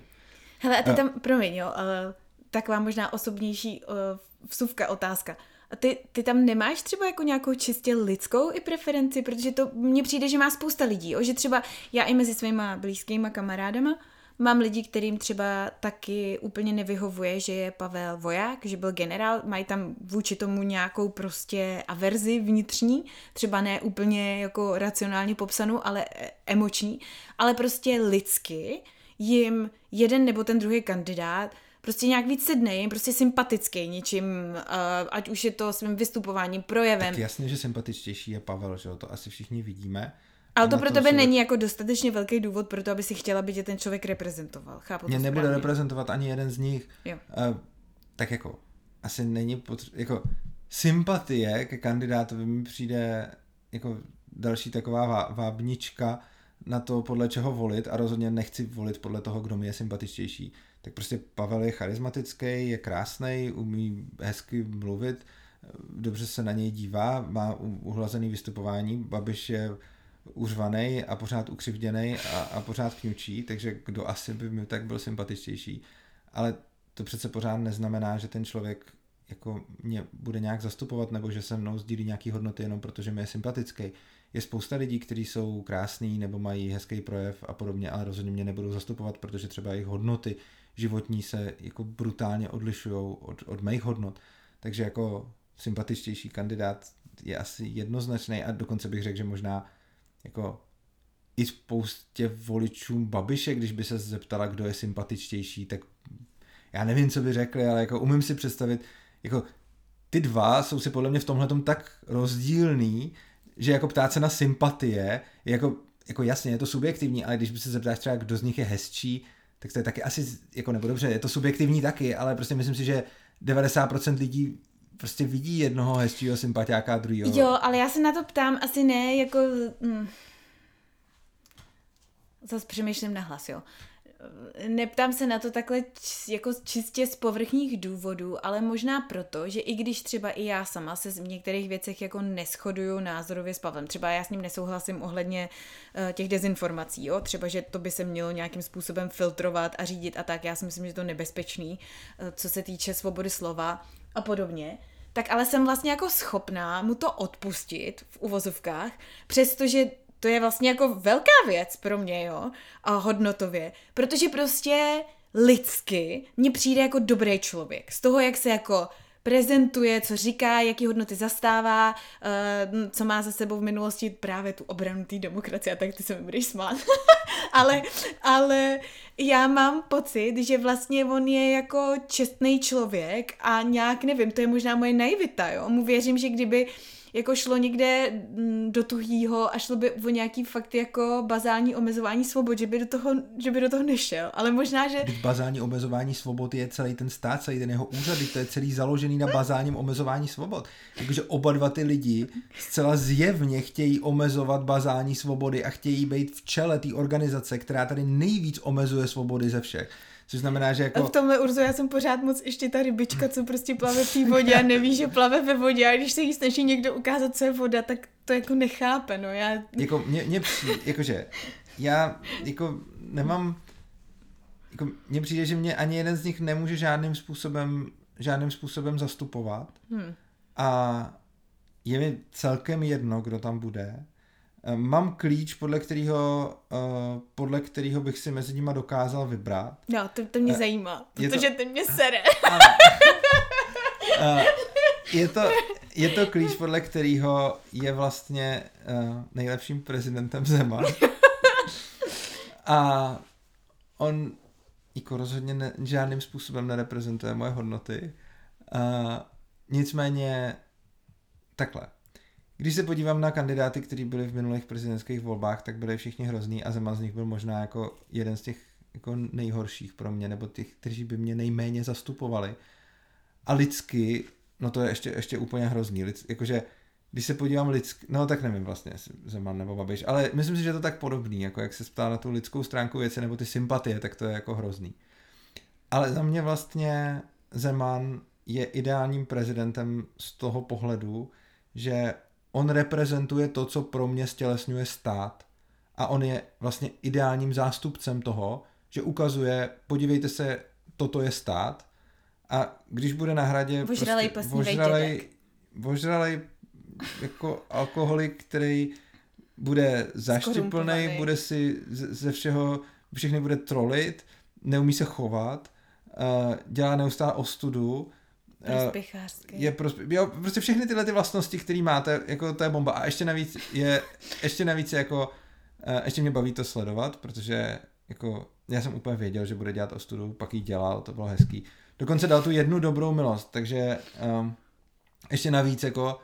S1: Hele, a ty tam, promiň, jo, uh, taková možná osobnější uh, vsuvka otázka. A ty, ty tam nemáš třeba jako nějakou čistě lidskou i preferenci, protože to mně přijde, že má spousta lidí, jo? že třeba já i mezi svýma blízkýma kamarádama mám lidi, kterým třeba taky úplně nevyhovuje, že je Pavel voják, že byl generál, mají tam vůči tomu nějakou prostě averzi vnitřní, třeba ne úplně jako racionálně popsanou, ale e, emoční, ale prostě lidsky jim jeden nebo ten druhý kandidát prostě nějak víc sedne, je prostě sympatický něčím, uh, ať už je to svým vystupováním, projevem.
S2: Tak jasně, že sympatičtější je Pavel, že jo, to asi všichni vidíme.
S1: Ale to pro tebe není jako dostatečně velký důvod pro to, aby si chtěla, aby tě ten člověk reprezentoval. Chápu
S2: Mě
S1: to
S2: nebude
S1: správně.
S2: reprezentovat ani jeden z nich.
S1: Jo.
S2: Uh, tak jako, asi není potřeba, jako sympatie ke kandidátovi mi přijde jako další taková vá, vábnička na to, podle čeho volit a rozhodně nechci volit podle toho, kdo mi je sympatičtější. Tak prostě Pavel je charismatický, je krásný, umí hezky mluvit, dobře se na něj dívá, má uhlazený vystupování, Babiš je uřvaný a pořád ukřivděný a, a pořád kňučí, takže kdo asi by mi tak byl sympatičtější. Ale to přece pořád neznamená, že ten člověk jako mě bude nějak zastupovat nebo že se mnou sdílí nějaký hodnoty jenom protože mi je sympatický. Je spousta lidí, kteří jsou krásní nebo mají hezký projev a podobně, ale rozhodně mě nebudou zastupovat, protože třeba jejich hodnoty životní se jako brutálně odlišují od, od mých hodnot. Takže jako sympatičtější kandidát je asi jednoznačný a dokonce bych řekl, že možná jako i spoustě voličům Babiše, když by se zeptala, kdo je sympatičtější, tak já nevím, co by řekli, ale jako umím si představit, jako ty dva jsou si podle mě v tomhle tak rozdílný, že jako ptát se na sympatie, jako, jako jasně, je to subjektivní, ale když by se zeptáš třeba, kdo z nich je hezčí, tak to je taky asi, jako nebo dobře, je to subjektivní taky, ale prostě myslím si, že 90% lidí prostě vidí jednoho hezčího sympatiáka a druhého.
S1: Jo, ale já se na to ptám asi ne jako... Hm. Zase přemýšlím na hlas, jo. Neptám se na to takhle jako čistě z povrchních důvodů, ale možná proto, že i když třeba i já sama se v některých věcech jako neschoduju názorově s Pavlem, třeba já s ním nesouhlasím ohledně uh, těch dezinformací, jo, třeba, že to by se mělo nějakým způsobem filtrovat a řídit a tak, já si myslím, že to nebezpečný, uh, co se týče svobody slova a podobně, tak ale jsem vlastně jako schopná mu to odpustit v uvozovkách, přestože to je vlastně jako velká věc pro mě, jo, a hodnotově, protože prostě lidsky mně přijde jako dobrý člověk. Z toho, jak se jako prezentuje, co říká, jaký hodnoty zastává, uh, co má za sebou v minulosti právě tu obranu té demokracie, tak ty se mi budeš smát. [laughs] ale, ale já mám pocit, že vlastně on je jako čestný člověk a nějak, nevím, to je možná moje naivita, jo, mu věřím, že kdyby uh, jako šlo někde mm, do tuhýho a šlo by o nějaký fakt jako bazální omezování svobod, že by do toho, že by do toho nešel. Ale možná, že...
S2: Byť bazální omezování svobod je celý ten stát, celý ten jeho úřad, to je celý založený na bazálním omezování svobod. Takže oba dva ty lidi zcela zjevně chtějí omezovat bazální svobody a chtějí být v čele té organizace, která tady nejvíc omezuje svobody ze všech. Což znamená, že jako...
S1: A v tomhle Urzo já jsem pořád moc ještě ta rybička, co prostě plave v té vodě a neví, že plave ve vodě. A když se jí snaží někdo ukázat, co je voda, tak to jako nechápe, no. Já...
S2: Jako mě, mě přijde, jakože já jako nemám jako mně přijde, že mě ani jeden z nich nemůže žádným způsobem žádným způsobem zastupovat. Hmm. a je mi celkem jedno, kdo tam bude mám klíč, podle kterého, uh, podle kterého bych si mezi nimi dokázal vybrat.
S1: No, to, to mě uh, zajímá, protože to... ten mě sere. [laughs]
S2: uh, je, to, je to klíč, podle kterého je vlastně uh, nejlepším prezidentem Zeman. A on jako rozhodně ne, žádným způsobem nereprezentuje moje hodnoty. Uh, nicméně takhle když se podívám na kandidáty, kteří byli v minulých prezidentských volbách, tak byli všichni hrozný a Zeman z nich byl možná jako jeden z těch jako nejhorších pro mě, nebo těch, kteří by mě nejméně zastupovali. A lidsky, no to je ještě, ještě úplně hrozný. Lids, jakože, když se podívám lidsky, no tak nevím vlastně, Zeman nebo Babiš, ale myslím si, že je to tak podobný, jako jak se ptá na tu lidskou stránku věci nebo ty sympatie, tak to je jako hrozný. Ale za mě vlastně Zeman je ideálním prezidentem z toho pohledu, že on reprezentuje to, co pro mě stělesňuje stát. A on je vlastně ideálním zástupcem toho, že ukazuje, podívejte se, toto je stát. A když bude na hradě
S1: Vožralej prostě, vožralej,
S2: vožralej jako alkoholik, který bude zaštiplný, bude si ze všeho, všechny bude trolit, neumí se chovat, uh, dělá neustále ostudu,
S1: Prospěchářský.
S2: Je prospě- jo, prostě všechny tyhle ty vlastnosti, které máte, jako to je bomba. A ještě navíc je, ještě navíc jako, uh, ještě mě baví to sledovat, protože jako já jsem úplně věděl, že bude dělat ostudu, pak ji dělal, to bylo hezký. Dokonce dal tu jednu dobrou milost, takže um, ještě navíc jako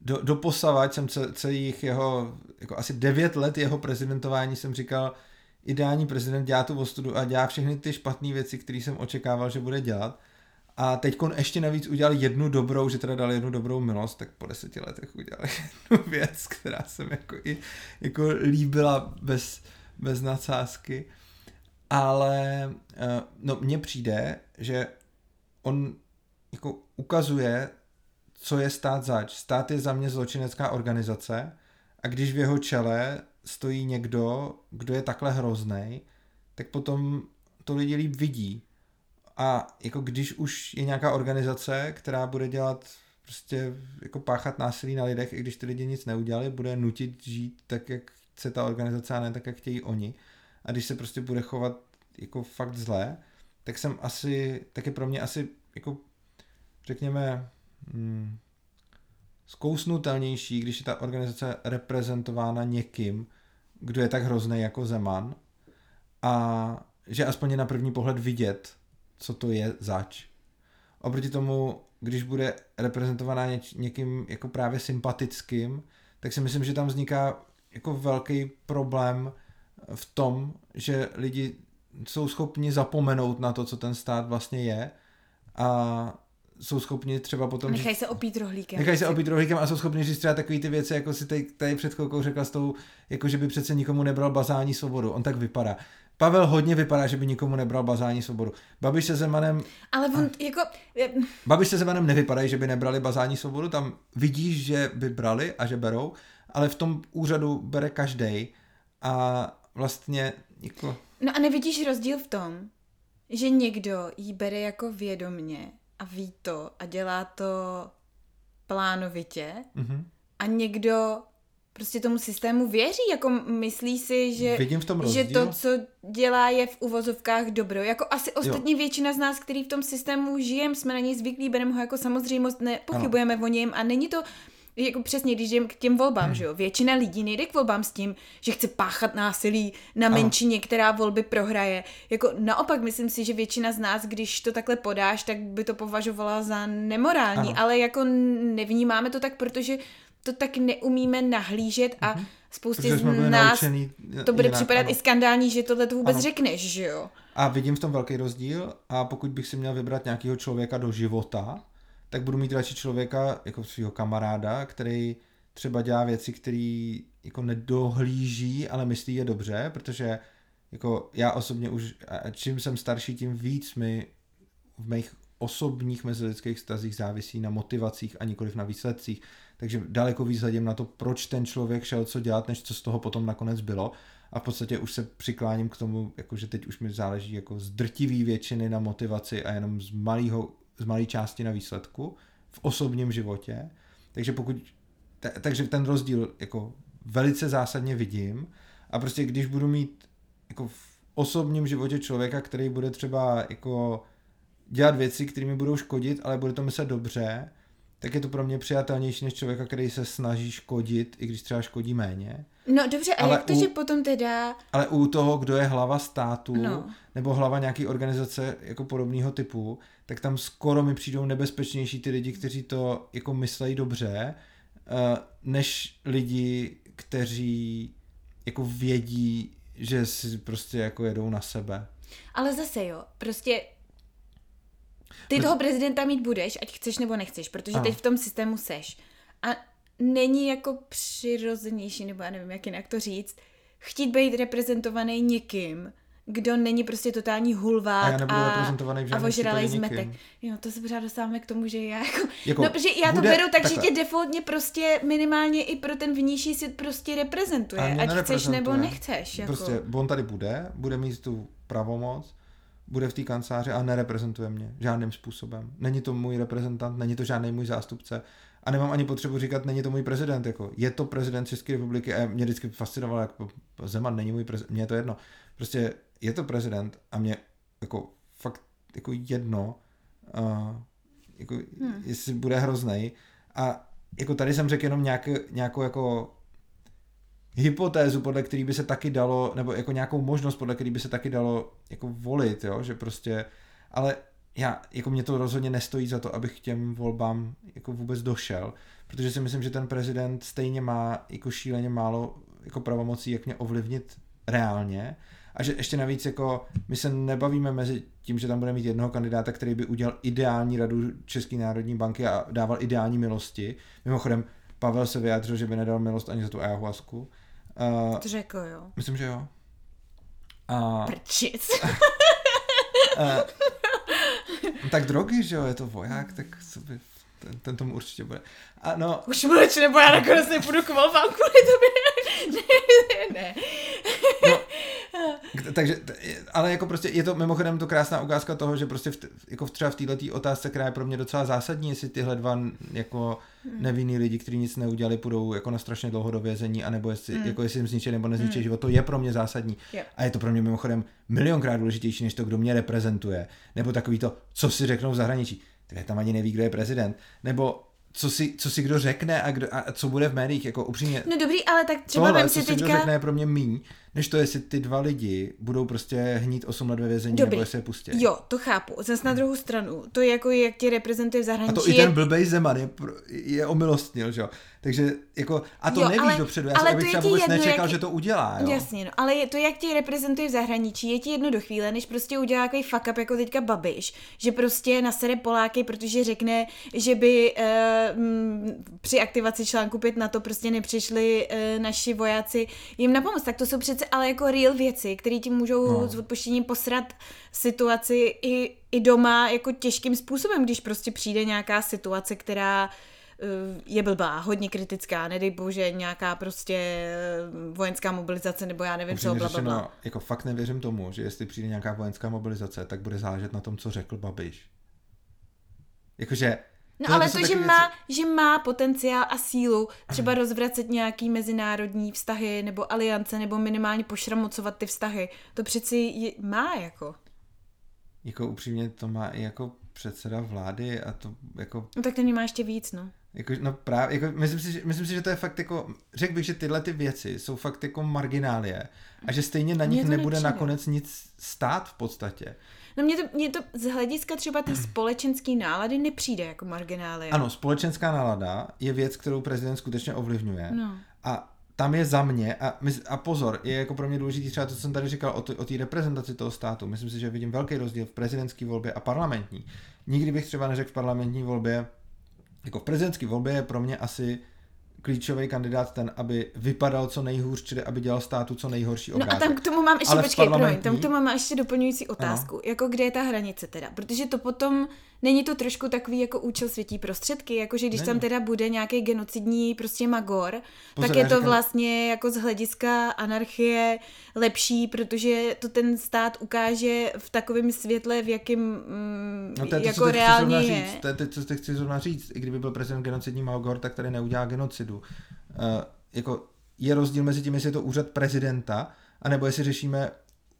S2: do, doposavať jsem celých jeho, jako asi devět let jeho prezidentování jsem říkal, ideální prezident dělá tu ostudu a dělá všechny ty špatné věci, které jsem očekával, že bude dělat. A teď ještě navíc udělal jednu dobrou, že teda dal jednu dobrou milost, tak po deseti letech udělal [laughs] jednu věc, která se mi jako i jako líbila bez, bez nadsázky. Ale eh, no, mně přijde, že on jako ukazuje, co je stát zač. Stát je za mě zločinecká organizace a když v jeho čele stojí někdo, kdo je takhle hrozný, tak potom to lidi líp vidí. A jako když už je nějaká organizace, která bude dělat prostě jako páchat násilí na lidech, i když ty lidi nic neudělali, bude nutit žít tak, jak chce ta organizace a ne tak, jak chtějí oni. A když se prostě bude chovat jako fakt zlé, tak jsem asi, tak je pro mě asi jako řekněme hmm, zkousnutelnější, když je ta organizace reprezentována někým, kdo je tak hrozný jako Zeman a že aspoň je na první pohled vidět, co to je zač. Oproti tomu, když bude reprezentovaná něč, někým jako právě sympatickým, tak si myslím, že tam vzniká jako velký problém v tom, že lidi jsou schopni zapomenout na to, co ten stát vlastně je a jsou schopni třeba potom...
S1: Nechají se opít rohlíkem.
S2: Nechají se opít rohlíkem a jsou schopni říct třeba takové ty věci, jako si tady, tady před chvilkou řekla s tou, jako že by přece nikomu nebral bazání svobodu. On tak vypadá. Pavel hodně vypadá, že by nikomu nebral bazání svobodu. Babiš se Zemanem...
S1: Ale on a... jako...
S2: Babiš se Zemanem nevypadají, že by nebrali bazání svobodu, tam vidíš, že by brali a že berou, ale v tom úřadu bere každý a vlastně jako...
S1: No a nevidíš rozdíl v tom, že někdo jí bere jako vědomně a ví to a dělá to plánovitě mm-hmm. a někdo prostě tomu systému věří, jako myslí si, že,
S2: Vidím v tom
S1: že to, co dělá, je v uvozovkách dobro. Jako asi ostatní jo. většina z nás, který v tom systému žijeme, jsme na něj zvyklí, bereme ho jako samozřejmost, nepochybujeme ano. o něm a není to jako přesně, když jdem k těm volbám, hmm. že jo, většina lidí nejde k volbám s tím, že chce páchat násilí na menšině, která volby prohraje. Jako naopak, myslím si, že většina z nás, když to takhle podáš, tak by to považovala za nemorální, ano. ale jako nevnímáme to tak, protože to tak neumíme nahlížet a hmm spoustě z nás to bude jinak, připadat ano. i skandální, že tohle to vůbec ano. řekneš, že jo.
S2: A vidím v tom velký rozdíl a pokud bych si měl vybrat nějakého člověka do života, tak budu mít radši člověka jako svého kamaráda, který třeba dělá věci, které jako nedohlíží, ale myslí je dobře, protože jako já osobně už, čím jsem starší, tím víc mi v mých osobních mezilidských stazích závisí na motivacích a nikoliv na výsledcích. Takže daleko víc hledím na to, proč ten člověk šel co dělat, než co z toho potom nakonec bylo. A v podstatě už se přikláním k tomu, jako že teď už mi záleží jako z drtivý většiny na motivaci a jenom z malého z malé části na výsledku v osobním životě. Takže pokud, t- takže ten rozdíl jako velice zásadně vidím a prostě když budu mít jako v osobním životě člověka, který bude třeba jako dělat věci, které mi budou škodit, ale bude to myslet dobře, tak je to pro mě přijatelnější než člověka, který se snaží škodit, i když třeba škodí méně.
S1: No dobře, a ale jak to, u, že potom teda...
S2: Ale u toho, kdo je hlava státu, no. nebo hlava nějaký organizace jako podobného typu, tak tam skoro mi přijdou nebezpečnější ty lidi, kteří to jako myslejí dobře, uh, než lidi, kteří jako vědí, že si prostě jako jedou na sebe.
S1: Ale zase jo, prostě ty toho prezidenta mít budeš, ať chceš nebo nechceš, protože teď v tom systému seš. A není jako přirozenější, nebo já nevím, jak jinak to říct, chtít být reprezentovaný někým, kdo není prostě totální hulvát
S2: A
S1: a, a ožralý zmetek. Jo, to se pořád dostáváme k tomu, že já jako...
S2: Jako,
S1: no, protože já to
S2: bude-
S1: beru tak,
S2: takhle.
S1: že tě defaultně prostě minimálně i pro ten vnější svět prostě reprezentuje. Ať chceš nebo nechceš. Jako.
S2: Prostě on tady bude, bude mít tu pravomoc, bude v té kanceláři a nereprezentuje mě žádným způsobem. Není to můj reprezentant, není to žádný můj zástupce a nemám ani potřebu říkat, není to můj prezident. Jako, je to prezident České republiky a mě vždycky fascinovalo, jako Zeman není můj prezident, mně je to jedno. Prostě je to prezident a mě jako fakt jako jedno, uh, jako, hmm. jestli bude hroznej. A jako tady jsem řekl jenom nějak, nějakou jako hypotézu, podle který by se taky dalo, nebo jako nějakou možnost, podle který by se taky dalo jako volit, jo, že prostě, ale já, jako mě to rozhodně nestojí za to, abych k těm volbám jako vůbec došel, protože si myslím, že ten prezident stejně má jako šíleně málo jako pravomocí, jak mě ovlivnit reálně a že ještě navíc jako my se nebavíme mezi tím, že tam bude mít jednoho kandidáta, který by udělal ideální radu České národní banky a dával ideální milosti. Mimochodem, Pavel se vyjádřil, že by nedal milost ani za tu ayahuasku. Uh,
S1: To řekl, jo.
S2: myslím, že jo. A,
S1: Prčic.
S2: uh, [laughs] tak drogy, že jo, je to voják, tak co by, ten, ten tomu určitě bude. A no,
S1: Už mluč, nebo já nakonec nepůjdu k volbám kvůli tobě. [laughs] ne, ne.
S2: K- Takže, ale jako prostě je to mimochodem to krásná ukázka toho, že prostě v, jako v třeba v této otázce, která je pro mě docela zásadní, jestli tyhle dva jako nevinný lidi, kteří nic neudělali, půjdou jako na strašně dlouho do vězení, anebo jestli, jako jestli jim zničí nebo nezničí život, to je pro mě zásadní.
S1: Jo.
S2: A je to pro mě mimochodem milionkrát důležitější, než to, kdo mě reprezentuje. Nebo takový to, co si řeknou v zahraničí. Tak tam ani neví, kdo je prezident. Nebo co si, co si kdo řekne a, kdo, a co bude v médiích, jako upřímně.
S1: No dobrý, ale tak třeba
S2: Tohle,
S1: vem
S2: co
S1: si
S2: si kdo řekne, je pro mě míň, než to, jestli ty dva lidi budou prostě hnít 8 let ve vězení,
S1: Dobrý.
S2: nebo jestli je pustí.
S1: Jo, to chápu. Zas na druhou stranu, to je jako jak tě reprezentuje v
S2: A
S1: zahraničí.
S2: to i ten blbej Zeman je, je omilostnil, že jo. Takže jako, a to
S1: Jo,
S2: nevíš
S1: ale-
S2: dopředu, já,
S1: ale to je
S2: třeba vůbec
S1: jedno,
S2: nečekal,
S1: jak-
S2: že to udělá, jo.
S1: Jasně, no, ale je to, jak tě reprezentuje v zahraničí, je ti jedno do chvíle, než prostě udělá takový fuck up jako teďka Babiš, že prostě nasere Poláky, protože řekne, že by eh, m, při aktivaci článku 5 na to prostě nepřišli eh, naši vojáci jim na pomoc. Tak to jsou přece ale jako real věci, které ti můžou
S2: No.
S1: s odpoštěním posrat situaci i, i doma jako těžkým způsobem, když prostě přijde nějaká situace, která eh, je blbá, hodně kritická, nedej bože, nějaká prostě eh, vojenská mobilizace, nebo já nevím co,
S2: Upřímně
S1: bla, bla, bla.
S2: řečeno, jako fakt nevěřím tomu, že jestli přijde nějaká vojenská mobilizace, tak bude záležet na tom, co řekl Babiš. Jakože...
S1: No
S2: tohle
S1: ale
S2: jsou
S1: to, že má, že má potenciál a sílu třeba rozvracet nějaký mezinárodní vztahy nebo aliance, nebo minimálně pošramocovat ty vztahy, to přeci je, má jako.
S2: Jako upřímně to má i jako předseda vlády a to jako
S1: No tak ten má ještě víc, no.
S2: Jako, no právě, jako, myslím, si, že, myslím si, že to je fakt jako, řekl bych, že tyhle ty věci jsou fakt jako marginálie a že stejně na nich
S1: to
S2: nebude
S1: nepřijde.
S2: nakonec nic stát v podstatě.
S1: No mně to, mně to z hlediska třeba té společenské nálady nepřijde jako marginálie.
S2: Ano, společenská nálada je věc, kterou prezident skutečně ovlivňuje
S1: No.
S2: a tam je za mě, a, a pozor, je jako pro mě důležitý třeba to, co jsem tady říkal o, t- o té reprezentaci toho státu. Myslím si, že vidím velký rozdíl v prezidentské volbě a parlamentní. Nikdy bych třeba neřekl v parlamentní volbě, jako v prezidentské volbě je pro mě asi klíčový kandidát ten, aby vypadal co nejhůř, čili aby dělal státu co nejhorší
S1: No
S2: obrázek.
S1: a tam k tomu mám ještě,
S2: Ale
S1: počkej, promiň,
S2: parlamentní-
S1: tam k tomu mám ještě doplňující otázku. Jako kde je ta hranice teda? Protože to potom, není to trošku takový jako účel světí prostředky, jakože když
S2: Není.
S1: tam teda bude nějaký genocidní prostě magor,
S2: Pozor,
S1: tak je to
S2: říkám-
S1: vlastně jako z hlediska anarchie lepší, protože to ten stát ukáže v takovém světle, v jakém mm,
S2: No to je to,
S1: jako reálně je.
S2: říct. To je to, co chci zrovna říct. I kdyby byl prezident genocidní Malgor, tak tady neudělá genocidu. Uh, jako je rozdíl mezi tím, jestli je to úřad prezidenta, anebo jestli řešíme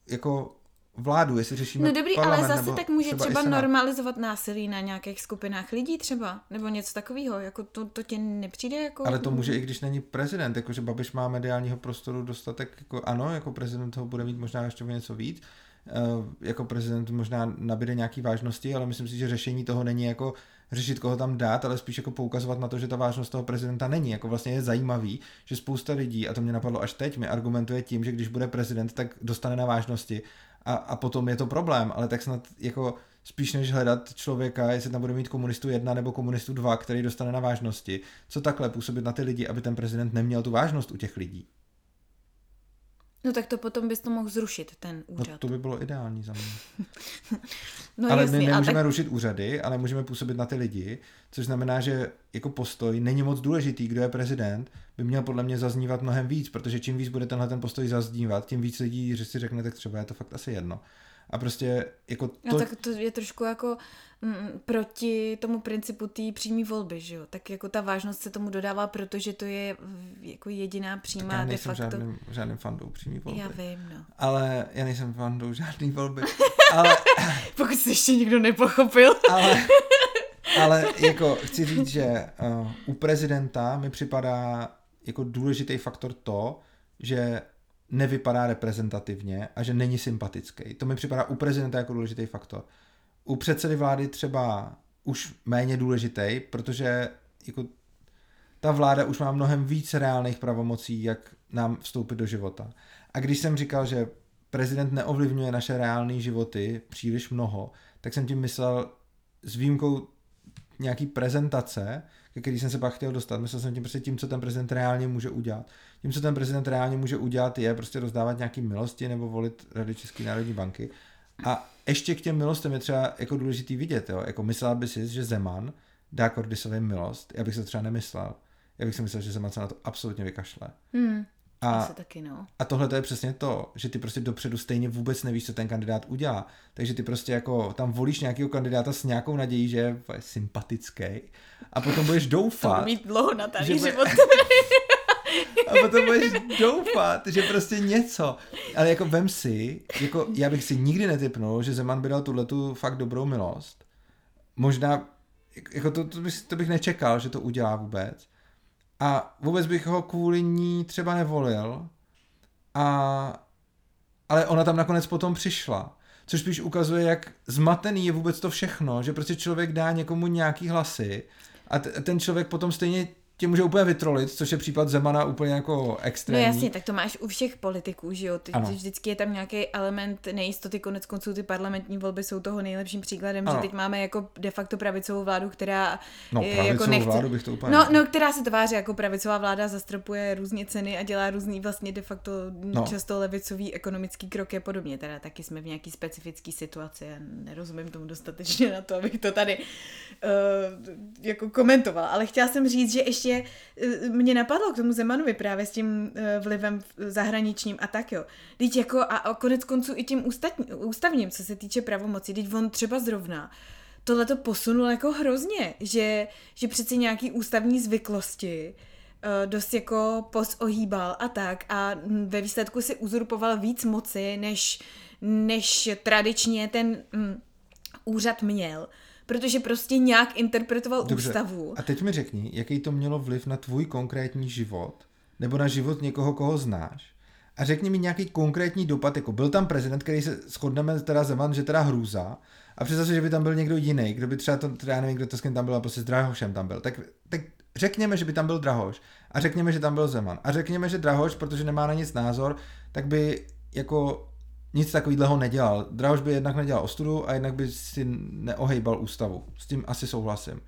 S2: jako vládu, jestli řešíme
S1: No dobrý, ale zase tak může
S2: třeba,
S1: třeba, normalizovat násilí na nějakých skupinách lidí třeba, nebo něco takového, jako to, to tě nepřijde jako...
S2: Ale to může i když není prezident, jakože Babiš má mediálního prostoru dostatek, jako ano, jako prezident ho bude mít možná ještě něco víc, Eh, jako prezident možná nabíde nějaký vážnosti, ale myslím si, že řešení toho není jako řešit, koho tam dát, ale spíš jako poukazovat na to, že ta vážnost toho prezidenta není. Jako vlastně je zajímavý, že spousta lidí, a to mě napadlo až teď, mi argumentuje tím, že když bude prezident, tak dostane na vážnosti a, a potom je to problém, ale tak snad jako spíš než hledat člověka, jestli tam bude mít komunistu jedna nebo komunistu dva, který dostane na vážnosti, co takhle působit na ty lidi, aby ten prezident neměl tu vážnost u těch lidí.
S1: No tak to potom bys to mohl zrušit, ten úřad.
S2: No to by bylo ideální za mě. [laughs]
S1: no,
S2: ale
S1: jasný,
S2: my nemůžeme
S1: tak...
S2: rušit úřady, ale můžeme působit na ty lidi, což znamená, že jako postoj není moc důležitý, kdo je prezident, by měl podle mě zaznívat mnohem víc, protože čím víc bude tenhle ten postoj zaznívat, tím víc lidí, že si řekne, tak třeba je to fakt asi jedno. A prostě jako
S1: to... No tak to je trošku jako mm, proti tomu principu té přímé volby, že jo? Tak jako ta vážnost se tomu dodává, protože to je jako jediná přímá
S2: tak já
S1: nejsem
S2: de facto... žádným, žádným fandou přímé volby.
S1: Já vím, no.
S2: Ale já nejsem fandou žádný volby. [laughs] ale...
S1: Pokud se ještě nikdo nepochopil. [laughs]
S2: ale, ale jako chci říct, že uh, u prezidenta mi připadá jako důležitý faktor to, že nevypadá reprezentativně a že není sympatický. To mi připadá u prezidenta jako důležitý faktor. U předsedy vlády třeba už méně důležitý, protože jako ta vláda už má mnohem víc reálných pravomocí, jak nám vstoupit do života. A když jsem říkal, že prezident neovlivňuje naše reálné životy příliš mnoho, tak jsem tím myslel s výjimkou nějaký prezentace, ke který jsem se pak chtěl dostat. Myslel jsem tím prostě tím, co ten prezident reálně může udělat. Tím, co ten prezident reálně může udělat, je prostě rozdávat nějaký milosti nebo volit Rady České národní banky. A ještě k těm milostem je třeba jako důležitý vidět, jo? Jako myslela by si, že Zeman dá Kordisovi milost. Já bych se třeba nemyslel. Já bych si myslel, že Zeman se na to absolutně vykašle.
S1: Hmm. A, taky, no.
S2: a tohle to je přesně to, že ty prostě dopředu stejně vůbec nevíš, co ten kandidát udělá. Takže ty prostě jako tam volíš nějakého kandidáta s nějakou nadějí, že je sympatický a potom budeš doufat. To
S1: mít dlouho na že život. [laughs]
S2: a potom budeš doufat, že prostě něco. Ale jako vem si, jako já bych si nikdy netypnul, že Zeman by dal tuhle tu fakt dobrou milost. Možná, jako to, to, bych, to bych nečekal, že to udělá vůbec a vůbec bych ho kvůli ní třeba nevolil, a, ale ona tam nakonec potom přišla. Což spíš ukazuje, jak zmatený je vůbec to všechno, že prostě člověk dá někomu nějaký hlasy a t- ten člověk potom stejně tě může úplně vytrolit, což je případ Zemana úplně jako extrémní.
S1: No jasně, tak to máš u všech politiků, že jo? Ty, ty vždycky je tam nějaký element nejistoty, konec konců ty parlamentní volby jsou toho nejlepším příkladem, ano. že teď máme jako de facto pravicovou vládu, která
S2: no, je, jako nechce... vládu bych to úplně
S1: no, no, která se tváří jako pravicová vláda, zastropuje různě ceny a dělá různý vlastně de facto no. často levicový ekonomický kroky a podobně. Teda taky jsme v nějaký specifický situaci a nerozumím tomu dostatečně na to, abych to tady uh, jako komentovala. Ale chtěla jsem říct, že ještě ještě eh, mě napadlo k tomu Zemanovi právě s tím eh, vlivem zahraničním a tak jo. Teď jako a konec konců i tím ústatní, ústavním, co se týče pravomocí, teď on třeba zrovna tohle to posunul jako hrozně, že, že přeci nějaký ústavní zvyklosti uh, dost jako posohýbal a tak a ve výsledku si uzurpoval víc moci, než, než tradičně ten um, úřad měl protože prostě nějak interpretoval Dobře. ústavu.
S2: A teď mi řekni, jaký to mělo vliv na tvůj konkrétní život, nebo na život někoho, koho znáš. A řekni mi nějaký konkrétní dopad, jako byl tam prezident, který se shodneme teda Zeman, že teda hrůza, a představ si, že by tam byl někdo jiný, kdo by třeba to, teda já nevím, kdo to s kým tam byl, a prostě s Drahošem tam byl. Tak, tak řekněme, že by tam byl Drahoš a řekněme, že tam byl Zeman a řekněme, že Drahoš, protože nemá na nic názor, tak by jako nic takového nedělal. Drahoš by jednak nedělal ostudu a jednak by si neohejbal ústavu. S tím asi souhlasím.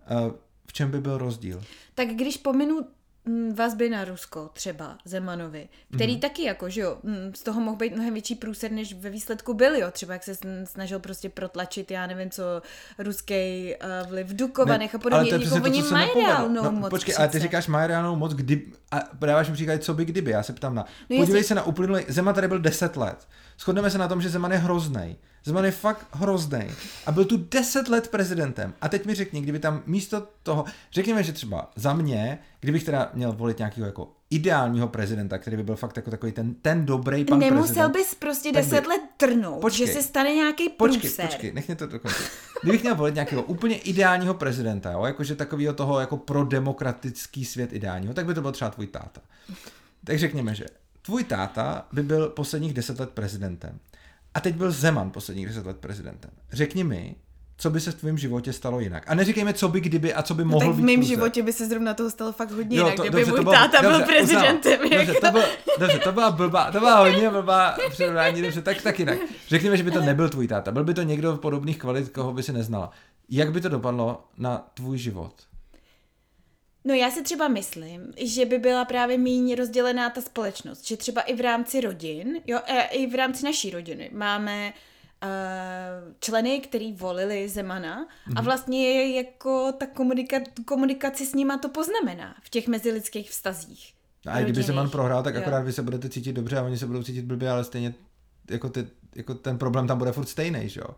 S2: Eh, v čem by byl rozdíl?
S1: Tak když pominu vazby na Rusko, třeba Zemanovi, který mm. taky jako, že jo, mm, z toho mohl být mnohem větší průser, než ve výsledku byl, jo, třeba jak se snažil prostě protlačit, já nevím co, ruský uh, vliv v Dukovanech a podobně,
S2: ale to jako oni mají reálnou no, moc Počkej, přece. ale ty říkáš mají reálnou moc, kdy, a dáváš mi příklad, co by kdyby, já se ptám na, no podívej jestli... se na uplynulý, Zeman tady byl 10 let, Shodneme se na tom, že Zeman je hrozný. Zeman je fakt hrozný. A byl tu 10 let prezidentem. A teď mi řekni, kdyby tam místo toho, řekněme, že třeba za mě, kdybych teda měl volit nějakého jako ideálního prezidenta, který by byl fakt jako takový ten, ten dobrý pan
S1: Nemusel
S2: prezident.
S1: bys prostě 10 by... let trnout, počkej, že se stane nějaký průser.
S2: Počkej, počkej, nech mě to dokončit. Kdybych měl volit nějakého úplně ideálního prezidenta, jo, jakože takového toho jako pro demokratický svět ideálního, tak by to byl třeba tvůj táta. Tak řekněme, že tvůj táta by byl posledních deset let prezidentem. A teď byl Zeman posledních deset let prezidentem. Řekni mi, co by se v tvém životě stalo jinak. A neříkejme, co by kdyby a co by no mohlo
S1: být.
S2: Tak
S1: v mém životě by se zrovna toho stalo fakt hodně jo, jinak, to, kdyby dobře, můj bylo, táta dobře, byl prezidentem. Uznal,
S2: dobře, to, byl, dobře, to byla blbá, to byla hodně blbá přirovnání, dobře, tak, tak jinak. Řekněme, že by to nebyl tvůj táta, byl by to někdo v podobných kvalit, koho by si neznala. Jak by to dopadlo na tvůj život?
S1: No já si třeba myslím, že by byla právě méně rozdělená ta společnost, že třeba i v rámci rodin, jo, e, i v rámci naší rodiny máme uh, členy, který volili Zemana mm-hmm. a vlastně je jako ta komunika- komunikaci s nima to poznamená v těch mezilidských vztazích.
S2: No a kdyby Zeman prohrál, tak jo. akorát vy se budete cítit dobře a oni se budou cítit blbě, ale stejně jako, ty, jako ten problém tam bude furt stejný, že jo?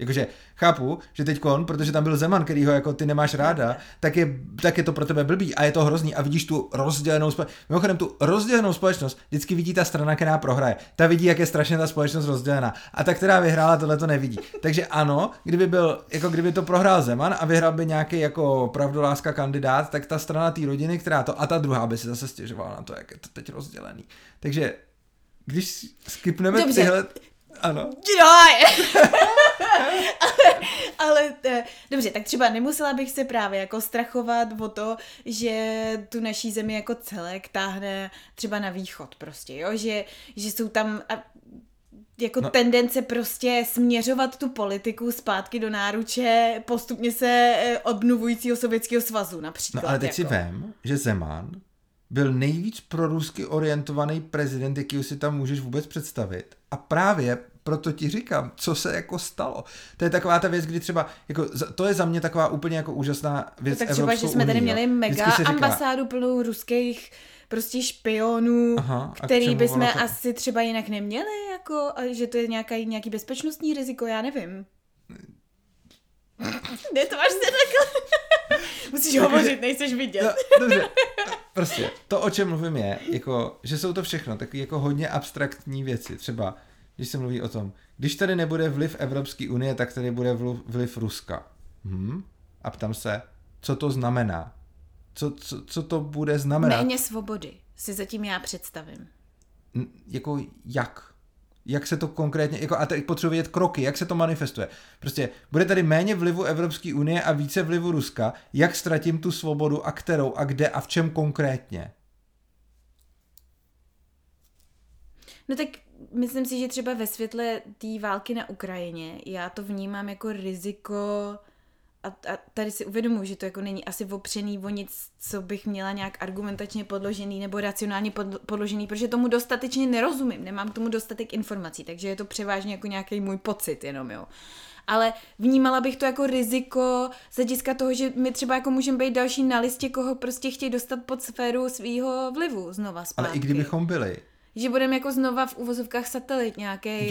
S2: Jakože chápu, že teď kon, protože tam byl Zeman, který ho jako ty nemáš ráda, tak je, tak je to pro tebe blbý a je to hrozný a vidíš tu rozdělenou společnost. Mimochodem tu rozdělenou společnost vždycky vidí ta strana, která prohraje. Ta vidí, jak je strašně ta společnost rozdělená. A ta, která vyhrála, tohle to nevidí. Takže ano, kdyby byl, jako kdyby to prohrál Zeman a vyhrál by nějaký jako pravdoláska kandidát, tak ta strana té rodiny, která to, a ta druhá by si zase stěžovala na to, jak je to teď rozdělený. Takže když skipneme Dobře. tyhle ano. [laughs] [laughs]
S1: ale, ale dobře, tak třeba nemusela bych se právě jako strachovat o to, že tu naší zemi jako celek táhne třeba na východ prostě, jo, že, že jsou tam a, jako no. tendence prostě směřovat tu politiku zpátky do náruče postupně se eh, obnovujícího sovětského svazu například.
S2: No ale teď jako. si vem, že Zeman byl nejvíc prorusky orientovaný prezident, jakýho si tam můžeš vůbec představit. A právě proto ti říkám, co se jako stalo. To je taková ta věc, kdy třeba, jako, to je za mě taková úplně jako úžasná věc
S1: no, Tak třeba, že jsme tady měli mega říká, ambasádu plnou ruských prostě špionů, Aha, který bychom to... asi třeba jinak neměli, jako, že to je nějaký, nějaký bezpečnostní riziko, já nevím. [laughs] Ne, to máš se takhle. [laughs] Musíš hovořit, nejseš vidět. No, dobře.
S2: Prostě to, o čem mluvím, je, jako, že jsou to všechno takové jako hodně abstraktní věci. Třeba, když se mluví o tom, když tady nebude vliv Evropské unie, tak tady bude vliv Ruska. Hmm? A ptám se, co to znamená? Co, co, co to bude znamenat?
S1: Méně svobody si zatím já představím.
S2: N- jako jak? jak se to konkrétně, jako, a teď potřebuji vidět kroky, jak se to manifestuje. Prostě bude tady méně vlivu Evropské unie a více vlivu Ruska, jak ztratím tu svobodu a kterou a kde a v čem konkrétně?
S1: No tak myslím si, že třeba ve světle té války na Ukrajině já to vnímám jako riziko a, a tady si uvědomuji, že to jako není asi opřený o nic, co bych měla nějak argumentačně podložený nebo racionálně podložený, protože tomu dostatečně nerozumím, nemám k tomu dostatek informací, takže je to převážně jako nějaký můj pocit jenom, jo. Ale vnímala bych to jako riziko z hlediska toho, že my třeba jako můžeme být další na listě, koho prostě chtějí dostat pod sféru svého vlivu znova zpátky.
S2: Ale i kdybychom byli,
S1: že budeme jako znova v uvozovkách satelit nějaký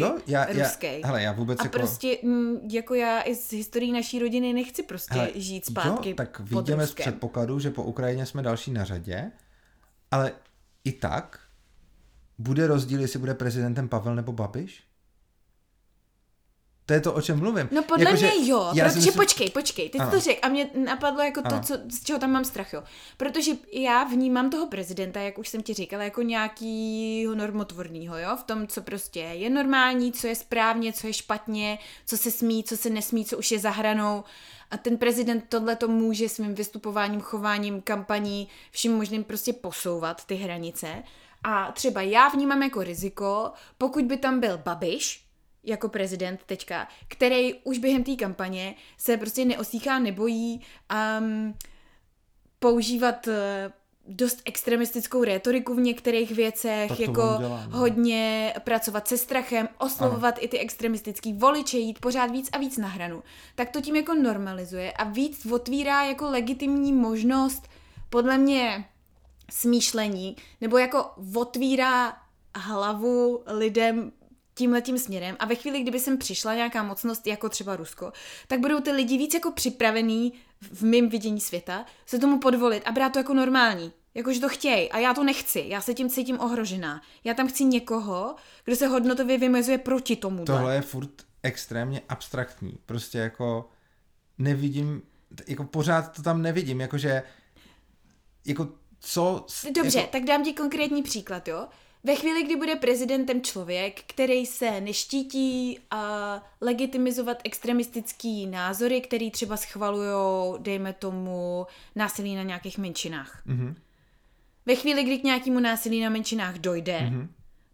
S1: ruský.
S2: hele, já vůbec
S1: a
S2: jako...
S1: prostě mm, jako já i z historií naší rodiny nechci prostě hele, žít zpátky
S2: jo, tak vidíme z předpokladu, že po Ukrajině jsme další na řadě, ale i tak bude rozdíl, jestli bude prezidentem Pavel nebo Babiš? To je to, o čem mluvím.
S1: No podle jako, mě jo, já protože myslím... počkej, počkej, ty to řekl a mě napadlo jako ano. to, co, z čeho tam mám strach, jo. Protože já vnímám toho prezidenta, jak už jsem ti říkala, jako nějakýho normotvorného, jo, v tom, co prostě je normální, co je správně, co je špatně, co se smí, co se nesmí, co už je za hranou. A ten prezident tohle to může svým vystupováním, chováním, kampaní, vším možným prostě posouvat ty hranice. A třeba já vnímám jako riziko, pokud by tam byl Babiš, jako prezident teďka, který už během té kampaně se prostě neosýchá, nebojí um, používat uh, dost extremistickou rétoriku v některých věcech, jako dělá, no. hodně pracovat se strachem, oslovovat ano. i ty extremistický voliče, jít pořád víc a víc na hranu, tak to tím jako normalizuje a víc otvírá jako legitimní možnost podle mě smýšlení, nebo jako otvírá hlavu lidem tímhletím směrem a ve chvíli, kdyby sem přišla nějaká mocnost jako třeba Rusko, tak budou ty lidi víc jako připravení v mém vidění světa se tomu podvolit a brát to jako normální. Jakože to chtějí a já to nechci, já se tím cítím ohrožená. Já tam chci někoho, kdo se hodnotově vymezuje proti tomu.
S2: Tohle je furt extrémně abstraktní. Prostě jako nevidím, jako pořád to tam nevidím, jakože jako co...
S1: Dobře,
S2: jako...
S1: tak dám ti konkrétní příklad, jo? Ve chvíli, kdy bude prezidentem člověk, který se neštítí uh, legitimizovat extremistický názory, který třeba schvalují, dejme tomu, násilí na nějakých menšinách. Mm-hmm. Ve chvíli, kdy k nějakému násilí na menšinách dojde, mm-hmm.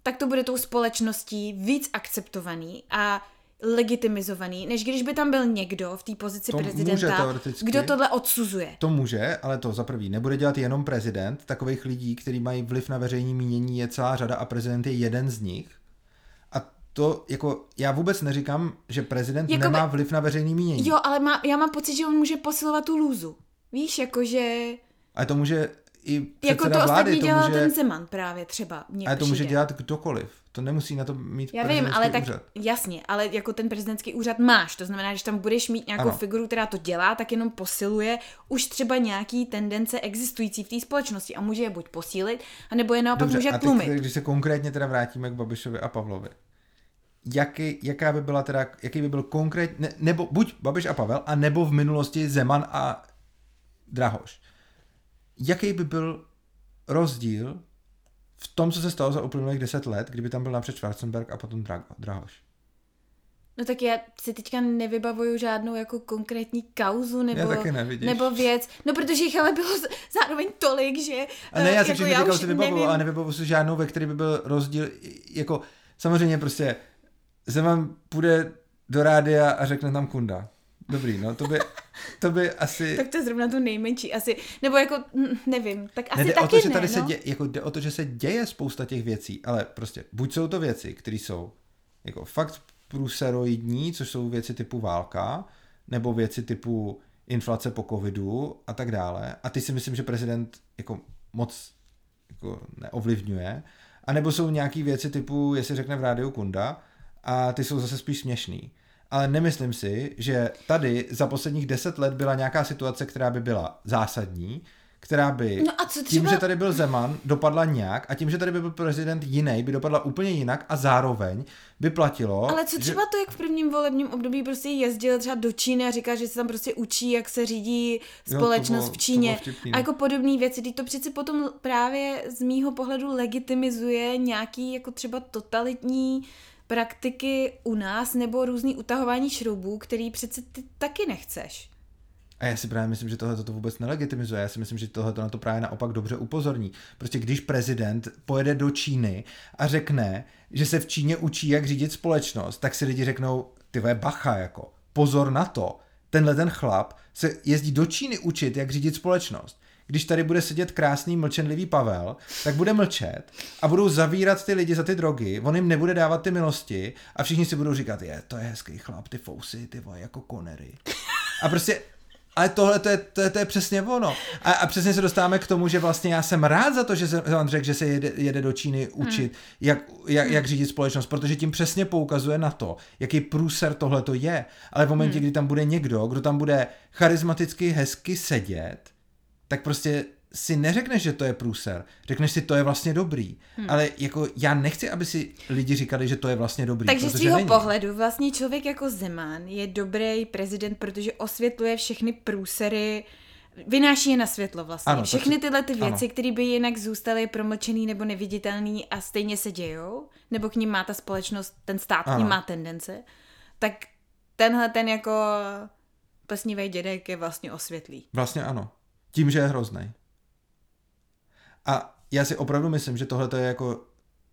S1: tak to bude tou společností víc akceptovaný a legitimizovaný, než když by tam byl někdo v té pozici
S2: To může
S1: prezidenta,
S2: teoreticky.
S1: kdo tohle odsuzuje.
S2: To může, ale to za prvý nebude dělat jenom prezident. Takových lidí, kteří mají vliv na veřejní mínění, je celá řada a prezident je jeden z nich. A to, jako, já vůbec neříkám, že prezident
S1: Jakoby-
S2: nemá vliv na veřejný mínění.
S1: Jo, ale má, já mám pocit, že on může posilovat tu lůzu. Víš, jakože...
S2: Ale to může i
S1: Jako to
S2: vlády,
S1: ostatní
S2: to
S1: dělal
S2: může,
S1: ten Zeman právě třeba.
S2: Ale to může dělat kdokoliv. To nemusí na to mít
S1: Já vím, ale tak
S2: úřad.
S1: jasně, ale jako ten prezidentský úřad máš, to znamená, že tam budeš mít nějakou
S2: Ano.
S1: figuru, která to dělá, tak jenom posiluje už třeba nějaký tendence existující v té společnosti a může je buď posílit, anebo je naopak
S2: Dobře,
S1: může
S2: a teď,
S1: tlumit.
S2: když se konkrétně teda vrátíme k Babišovi a Pavlovi. Jaký, jaká by byla teda, jaký by byl konkrétně, ne, nebo buď Babiš a Pavel, a nebo v minulosti Zeman a Drahoš. Jaký by byl rozdíl v tom, co se stalo za uplynulých deset let, kdyby tam byl napřed Schwarzenberg a potom Dra- Drahoš?
S1: No tak já si teďka nevybavuju žádnou jako konkrétní kauzu nebo, nebo věc, no protože jich ale bylo zároveň tolik, že
S2: A ne,
S1: eh,
S2: já si
S1: jako
S2: všechny ty kauzy vybavuju, ale nevybavuju si žádnou, ve který by byl rozdíl, jako samozřejmě prostě Zeman půjde do rádia a řekne tam kunda. Dobrý, no to by, [laughs] to by asi...
S1: Tak to je zrovna to nejmenší asi, nebo jako, hm, nevím, tak asi
S2: Nejde
S1: taky
S2: o to, že
S1: ne,
S2: tady
S1: no.
S2: se děje, jako jde o to, že se děje spousta těch věcí, ale prostě buď jsou to věci, které jsou jako fakt průseroidní, což jsou věci typu válka, nebo věci typu inflace po covidu a tak dále. A ty si myslím, že prezident jako moc jako neovlivňuje. A nebo jsou nějaký věci typu, jestli řekne v rádiu Kunda, a ty jsou zase spíš směšný. Ale nemyslím si, že tady za posledních deset let byla nějaká situace, která by byla zásadní, která by
S1: No a co
S2: tím,
S1: třeba-
S2: že tady byl Zeman, dopadla nějak a tím, že tady by byl prezident jiný, by dopadla úplně jinak a zároveň by platilo,
S1: Ale co
S2: že...
S1: třeba to, jak v prvním volebním období prostě jezdil třeba do Číny a říká, že se tam prostě učí, jak se řídí společnost
S2: bylo-
S1: v Číně.
S2: vtipný,
S1: a
S2: no.
S1: jako podobné věci, teď to přeci potom právě z mýho pohledu legitimizuje nějaký jako třeba totalitní praktiky u nás nebo různý utahování šroubů, který přece ty taky nechceš.
S2: A já si právě myslím, že tohle to vůbec nelegitimizuje. Já si myslím, že tohle to na to právě naopak dobře upozorní. Prostě když prezident pojede do Číny a řekne, že se v Číně učí, jak řídit společnost, tak si lidi řeknou, ty vole, bacha, jako, pozor na to. Tenhle ten chlap se jezdí do Číny učit, jak řídit společnost. Když tady bude sedět krásný mlčenlivý Pavel, tak bude mlčet a budou zavírat ty lidi za ty drogy, on jim nebude dávat ty milosti a všichni si budou říkat, je, to je hezký chlap, ty fousy, ty vole, jako konery. A prostě ale tohle to je, to je, to je přesně ono. A, a přesně se dostáváme k tomu, že vlastně já jsem rád za to, že se on řekl, že se jede, jede do Číny učit, hmm. jak, jak, jak řídit společnost, protože tím přesně poukazuje na to, jaký průser tohle to je. Ale v momentě, hmm. kdy tam bude někdo, kdo tam bude charismaticky hezky sedět, tak prostě si neřekneš, že to je průser. Řekneš si, to je vlastně dobrý. Hmm. Ale jako já nechci, aby si lidi říkali, že to je vlastně dobrý.
S1: Takže z
S2: není.
S1: pohledu vlastně člověk jako Zeman je dobrý prezident, protože osvětluje všechny průsery, vynáší je na světlo vlastně.
S2: Ano,
S1: Ano, všechny tyhle ty
S2: ano.
S1: věci, které by jinak zůstaly promlčený nebo neviditelný a stejně se dějou, nebo k ním má ta společnost, ten stát k ním
S2: Ano.
S1: má tendence, tak tenhle ten jako plesnivý dědek je vlastně osvětlý.
S2: Vlastně ano. Tím, že je hrozný. A já si opravdu myslím, že tohle je jako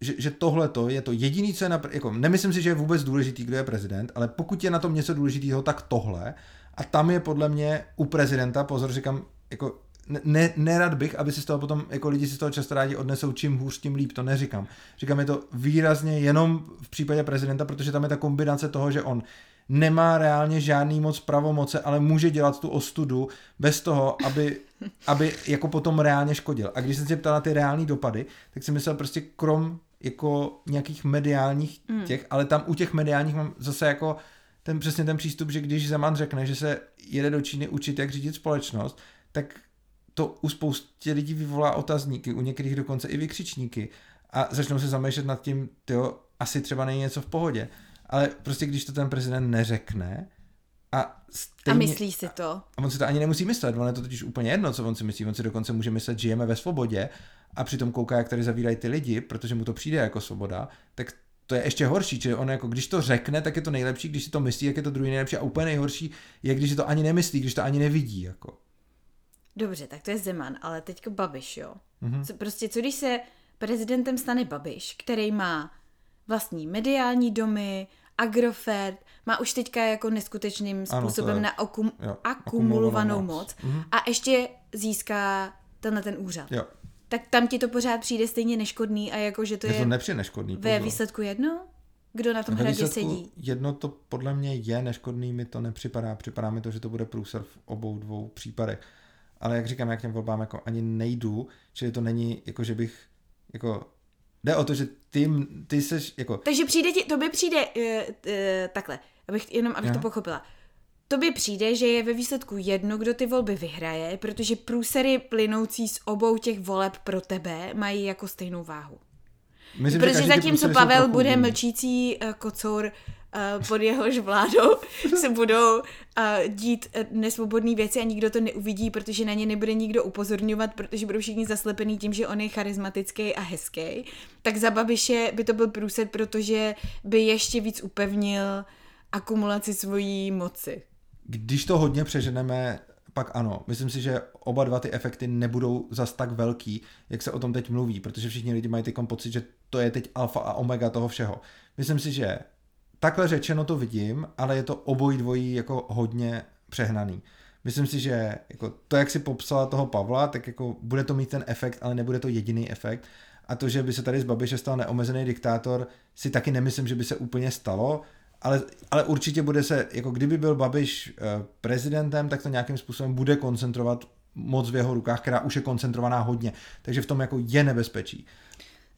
S2: že, že tohle je to jediný, co je na, jako, nemyslím si, že je vůbec důležitý, kdo je prezident, ale pokud je na tom něco důležitého, tak tohle. A tam je podle mě u prezidenta, pozor, říkám, jako ne, nerad bych, aby si z toho potom, jako lidi si z toho často rádi odnesou, čím hůř, tím líp, to neříkám. Říkám je to výrazně jenom v případě prezidenta, protože tam je ta kombinace toho, že on nemá reálně žádný moc pravomoce, ale může dělat tu ostudu bez toho, aby, aby jako potom reálně škodil. A když jsem se ptal na ty reální dopady, tak jsem myslel prostě krom jako nějakých mediálních těch, ale tam u těch mediálních mám zase jako ten přesně ten přístup, že když Zeman řekne, že se jede do Číny učit, jak řídit společnost, tak to u spoustě lidí vyvolá otazníky, u některých dokonce i vykřičníky a začnou se zamýšlet nad tím, tyjo, asi třeba není něco v pohodě. Ale prostě když to ten prezident neřekne a stejně...
S1: A myslí si to?
S2: A on si to ani nemusí myslet, on je to totiž úplně jedno, co on si myslí. On si dokonce může myslet, že žijeme ve svobodě a přitom kouká, jak tady zavírají ty lidi, protože mu to přijde jako svoboda, tak to je ještě horší, čili on jako, když to řekne, tak je to nejlepší, když si to myslí, jak je to druhý nejlepší a úplně nejhorší je, když si to ani nemyslí, když to ani nevidí, jako.
S1: Dobře, tak to je Zeman, ale teďko Babiš, jo.
S2: Mhm.
S1: Mm-hmm. Co, prostě, co když se prezidentem stane Babiš, který má vlastní mediální domy Agrofert má už teďka jako neskutečným způsobem
S2: je-
S1: na akum,
S2: jo,
S1: akumulovanou
S2: akumulovanou
S1: moc
S2: Mhm.
S1: a ještě získá tenhle ten úřad.
S2: Jo,
S1: Tak tam ti to pořád přijde stejně neškodný a jako, že to
S2: je
S1: je
S2: to nepřijde neškodný.
S1: ve výsledku jedno? Kdo na tom
S2: Ve
S1: hradě sedí?
S2: Jedno to podle mě je neškodný, mi to nepřipadá. Připadá mi to, že to bude průser v obou dvou případech. Ale jak říkám, já k těm volbám jako ani nejdu, čili to není jako, že bych jako Jde o to, že ty, ty seš jako...
S1: Takže přijde ti, to by přijde uh, uh, takhle, abych, jenom abych
S2: Jo.
S1: to pochopila. To by přijde, že je ve výsledku jedno, kdo ty volby vyhraje, protože průsery plynoucí z obou těch voleb pro tebe mají jako stejnou váhu.
S2: Myslím, že
S1: Protože zatímco Pavel bude mlčící uh, kocour uh, pod jehož vládou [laughs] se budou uh, dít uh, nesvobodné věci a nikdo to neuvidí, protože na ně nebude nikdo upozorňovat, protože budou všichni zaslepený tím, že on je charismatický a hezký, tak za Babiše by to byl průsed, protože by ještě víc upevnil akumulaci svojí moci.
S2: Když to hodně přeženeme, pak ano. Myslím si, že oba dva ty efekty nebudou zas tak velký, jak se o tom teď mluví, protože všichni lidi mají teď pocit, že to je teď alfa a omega toho všeho. Myslím si, že takhle řečeno to vidím, ale je to obojí dvojí jako hodně přehnaný. Myslím si, že jako to, jak si popsala toho Pavla, tak jako bude to mít ten efekt, ale nebude to jediný efekt. A to, že by se tady z Babiše stal neomezený diktátor, si taky nemyslím, že by se úplně stalo, ale, ale určitě bude se, jako kdyby byl Babiš eh, prezidentem, tak to nějakým způsobem bude koncentrovat moc v jeho rukách, která už je koncentrovaná hodně. Takže v tom jako je nebezpečí.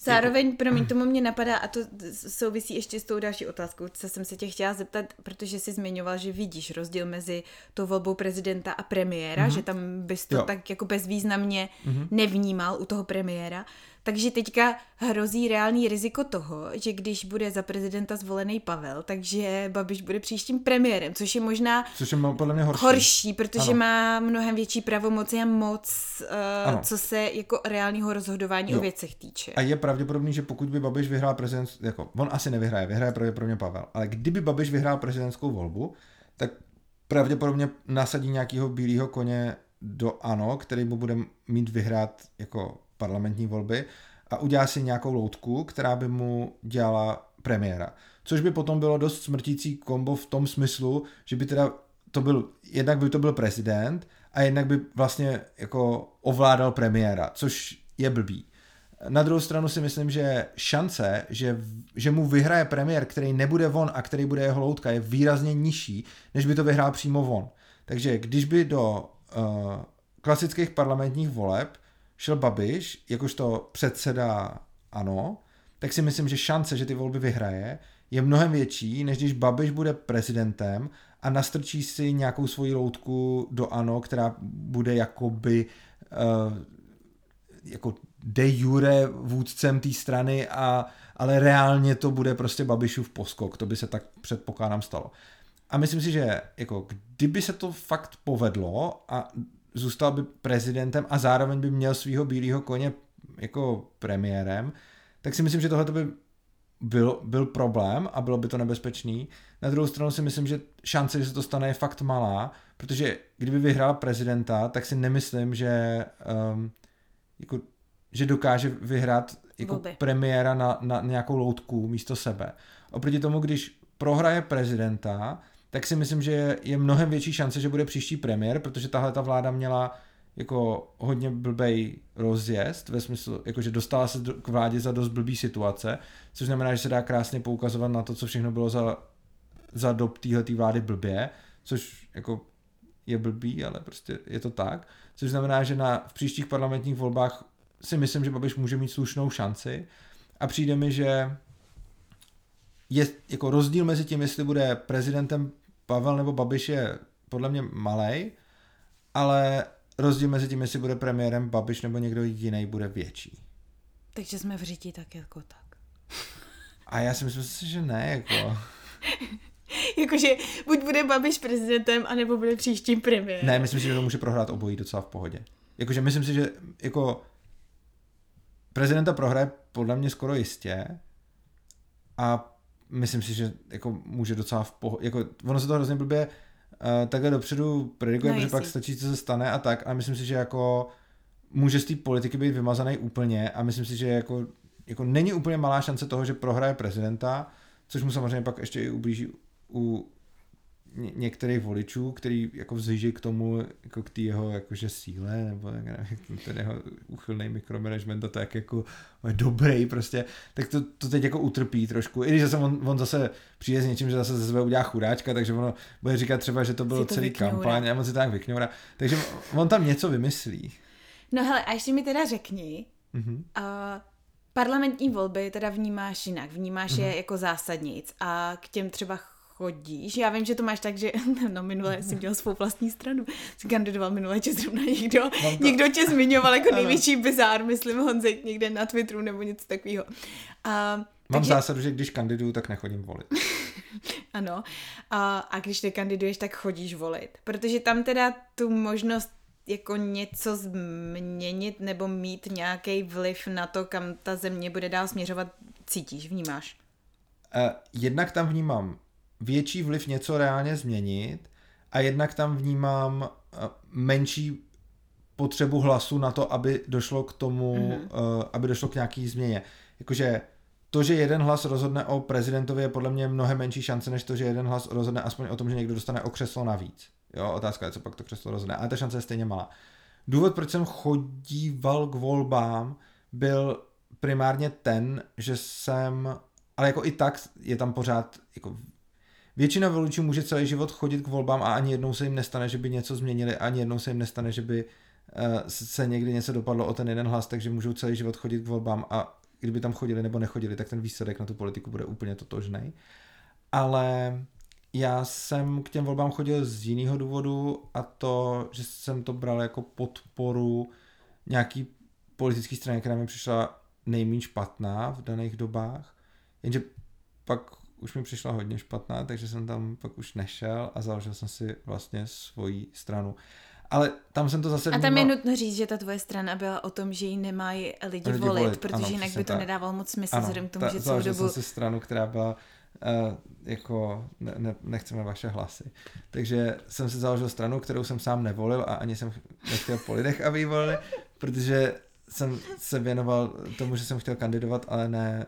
S1: Zároveň, promiň, tomu mě napadá, a to souvisí ještě s tou další otázkou, co jsem se tě chtěla zeptat, protože jsi zmiňoval, že vidíš rozdíl mezi tou volbou prezidenta a premiéra, mm-hmm. že tam bys to
S2: Jo.
S1: tak jako bezvýznamně mm-hmm. nevnímal u toho premiéra. Takže teďka hrozí reálný riziko toho, že když bude za prezidenta zvolený Pavel, takže Babiš bude příštím premiérem, což je možná
S2: Což je podle mě horší.
S1: horší, protože
S2: Ano.
S1: ano. má mnohem větší pravomoci a moc,
S2: Ano.
S1: uh, co se jako reálního rozhodování
S2: Jo.
S1: o věcech týče.
S2: A je pravděpodobný, že pokud by Babiš vyhrál prezident, jako on asi nevyhraje, vyhraje pravděpodobně Pavel, ale kdyby Babiš vyhrál prezidentskou volbu, tak pravděpodobně nasadí nějakého bílého koně do ANO, který mu bude mít vyhrát jako parlamentní volby a udělá si nějakou loutku, která by mu dělala premiéra. Což by potom bylo dost smrtící kombo v tom smyslu, že by teda to byl, jednak by to byl prezident a jednak by vlastně jako ovládal premiéra, což je blbý. Na druhou stranu si myslím, že šance, že, že mu vyhraje premiér, který nebude von a který bude jeho loutka, je výrazně nižší, než by to vyhrál přímo von. Takže když by do uh, klasických parlamentních voleb šel Babiš, jakožto předseda ANO, tak si myslím, že šance, že ty volby vyhraje, je mnohem větší, než když Babiš bude prezidentem a nastrčí si nějakou svoji loutku do ANO, která bude jakoby uh, jako de jure vůdcem té strany, a, ale reálně to bude prostě Babišův poskok. To by se tak předpokládám stalo. A myslím si, že jako kdyby se to fakt povedlo a zůstal by prezidentem a zároveň by měl svého bílého koně jako premiérem, tak si myslím, že tohle by byl, byl problém a bylo by to nebezpečný. Na druhou stranu si myslím, že šance, že se to stane, je fakt malá, protože kdyby vyhrál prezidenta, tak si nemyslím, že um, jako, že dokáže vyhrát jako
S1: Volby.
S2: premiéra na, na nějakou loutku místo sebe. Oproti tomu, když prohraje prezidenta, tak si myslím, že je, mnohem větší šance, že bude příští premiér, protože tahle ta vláda měla jako hodně blbej rozjezd, ve smyslu, jako že dostala se k vládě za dost blbý situace, což znamená, že se dá krásně poukazovat na to, co všechno bylo za, za dob téhletý vlády blbě, což jako je blbý, ale prostě je to tak. Což znamená, že na, v příštích parlamentních volbách si myslím, že Babiš může mít slušnou šanci a přijde mi, že je jako rozdíl mezi tím, jestli bude prezidentem Pavel nebo Babiš je podle mě malej, ale rozdíl mezi tím, jestli bude premiérem Babiš nebo někdo jiný, bude větší.
S1: Takže jsme v řiti tak jako tak. [laughs]
S2: A já si myslím, že ne, jako. [laughs]
S1: Jakože buď bude Babiš prezidentem, anebo bude příštím premiérem.
S2: Ne, myslím si, že to může prohrát obojí docela v pohodě. Jakože myslím si, že jako prezidenta prohraje podle mě skoro jistě a myslím si, že jako může docela v pohodě, jako ono se to hrozně blbě uh, takhle dopředu predikuje,
S1: No,
S2: protože
S1: jistý.
S2: pak stačí, co se stane a tak, a myslím si, že jako může z té politiky být vymazaný úplně a myslím si, že jako, jako není úplně malá šance toho, že prohraje prezidenta, což mu samozřejmě pak ještě i ublíží u ně, některých voličů, který jako vzhlíží k tomu, jako k té jeho jakože síle, nebo nevím, ten jeho uchylný mikromanagement a to jak jako je dobrý prostě, tak to, to teď jako utrpí trošku. I když zase on, on zase přijde s něčím, že zase ze sebe udělá chudáčka, takže ono bude říkat třeba, že to bylo to celý vykňoura. kampaň a on si tak vykňoura. Takže on tam něco vymyslí.
S1: No hele, a ještě mi teda řekni, mm-hmm. uh, parlamentní volby teda vnímáš jinak, vnímáš mm-hmm. je mhm. jako zásadnic a k těm třeba chodíš. Já vím, že to máš tak, že [laughs] no minule [laughs] jsi měl svou vlastní stranu. Jsi kandidoval minule, že zrovna někdo, to... někdo tě zmiňoval jako [laughs] největší bizár, myslím Honzek někde na Twitteru nebo něco takového.
S2: A, Mám takže... zásadu, že když kandiduju, tak nechodím volit.
S1: ano. A, a když nekandiduješ, tak chodíš volit. Protože tam teda tu možnost jako něco změnit nebo mít nějaký vliv na to, kam ta země bude dál směřovat, cítíš, vnímáš?
S2: Uh, jednak tam vnímám větší vliv něco reálně změnit a jednak tam vnímám eh, menší potřebu hlasu na to, aby došlo k tomu, mm-hmm. aby došlo k nějaký změně. Jakože to, že jeden hlas rozhodne o prezidentovi je podle mě mnohem menší šance, než to, že jeden hlas rozhodne aspoň o tom, že někdo dostane o křeslo navíc. Jo, otázka je, co pak to křeslo rozhodne. Ale ta šance je stejně malá. Důvod, proč jsem chodíval k volbám, byl primárně ten, že jsem, ale jako i tak je tam pořád jako Většina voličů může celý život chodit k volbám a ani jednou se jim nestane, že by něco změnili, ani jednou se jim nestane, že by uh, se někdy něco dopadlo o ten jeden hlas, takže můžou celý život chodit k volbám a kdyby tam chodili nebo nechodili, tak ten výsledek na tu politiku bude úplně totožný. Ale já jsem k těm volbám chodil z jiného důvodu a to, že jsem to bral jako podporu nějaký politické strany, která mi přišla nejméně špatná v daných dobách. Jenže pak už mi přišla hodně špatná, takže jsem tam pak už nešel a založil jsem si vlastně svoji stranu. Ale tam jsem to zase
S1: vnímal... A tam je nutno říct, že ta tvoje strana byla o tom, že ji nemají lidi, lidi volit, volit, protože ano, jinak by to tak. nedávalo moc smysl, vzhledem k tomu, ta, že celou dobu...
S2: jsem si stranu, která byla uh, jako ne, ne, nechceme vaše hlasy. Takže jsem si založil stranu, kterou jsem sám nevolil a ani jsem nechtěl po lidech, aby ji volili, protože jsem se věnoval tomu, že jsem chtěl kandidovat, ale ne,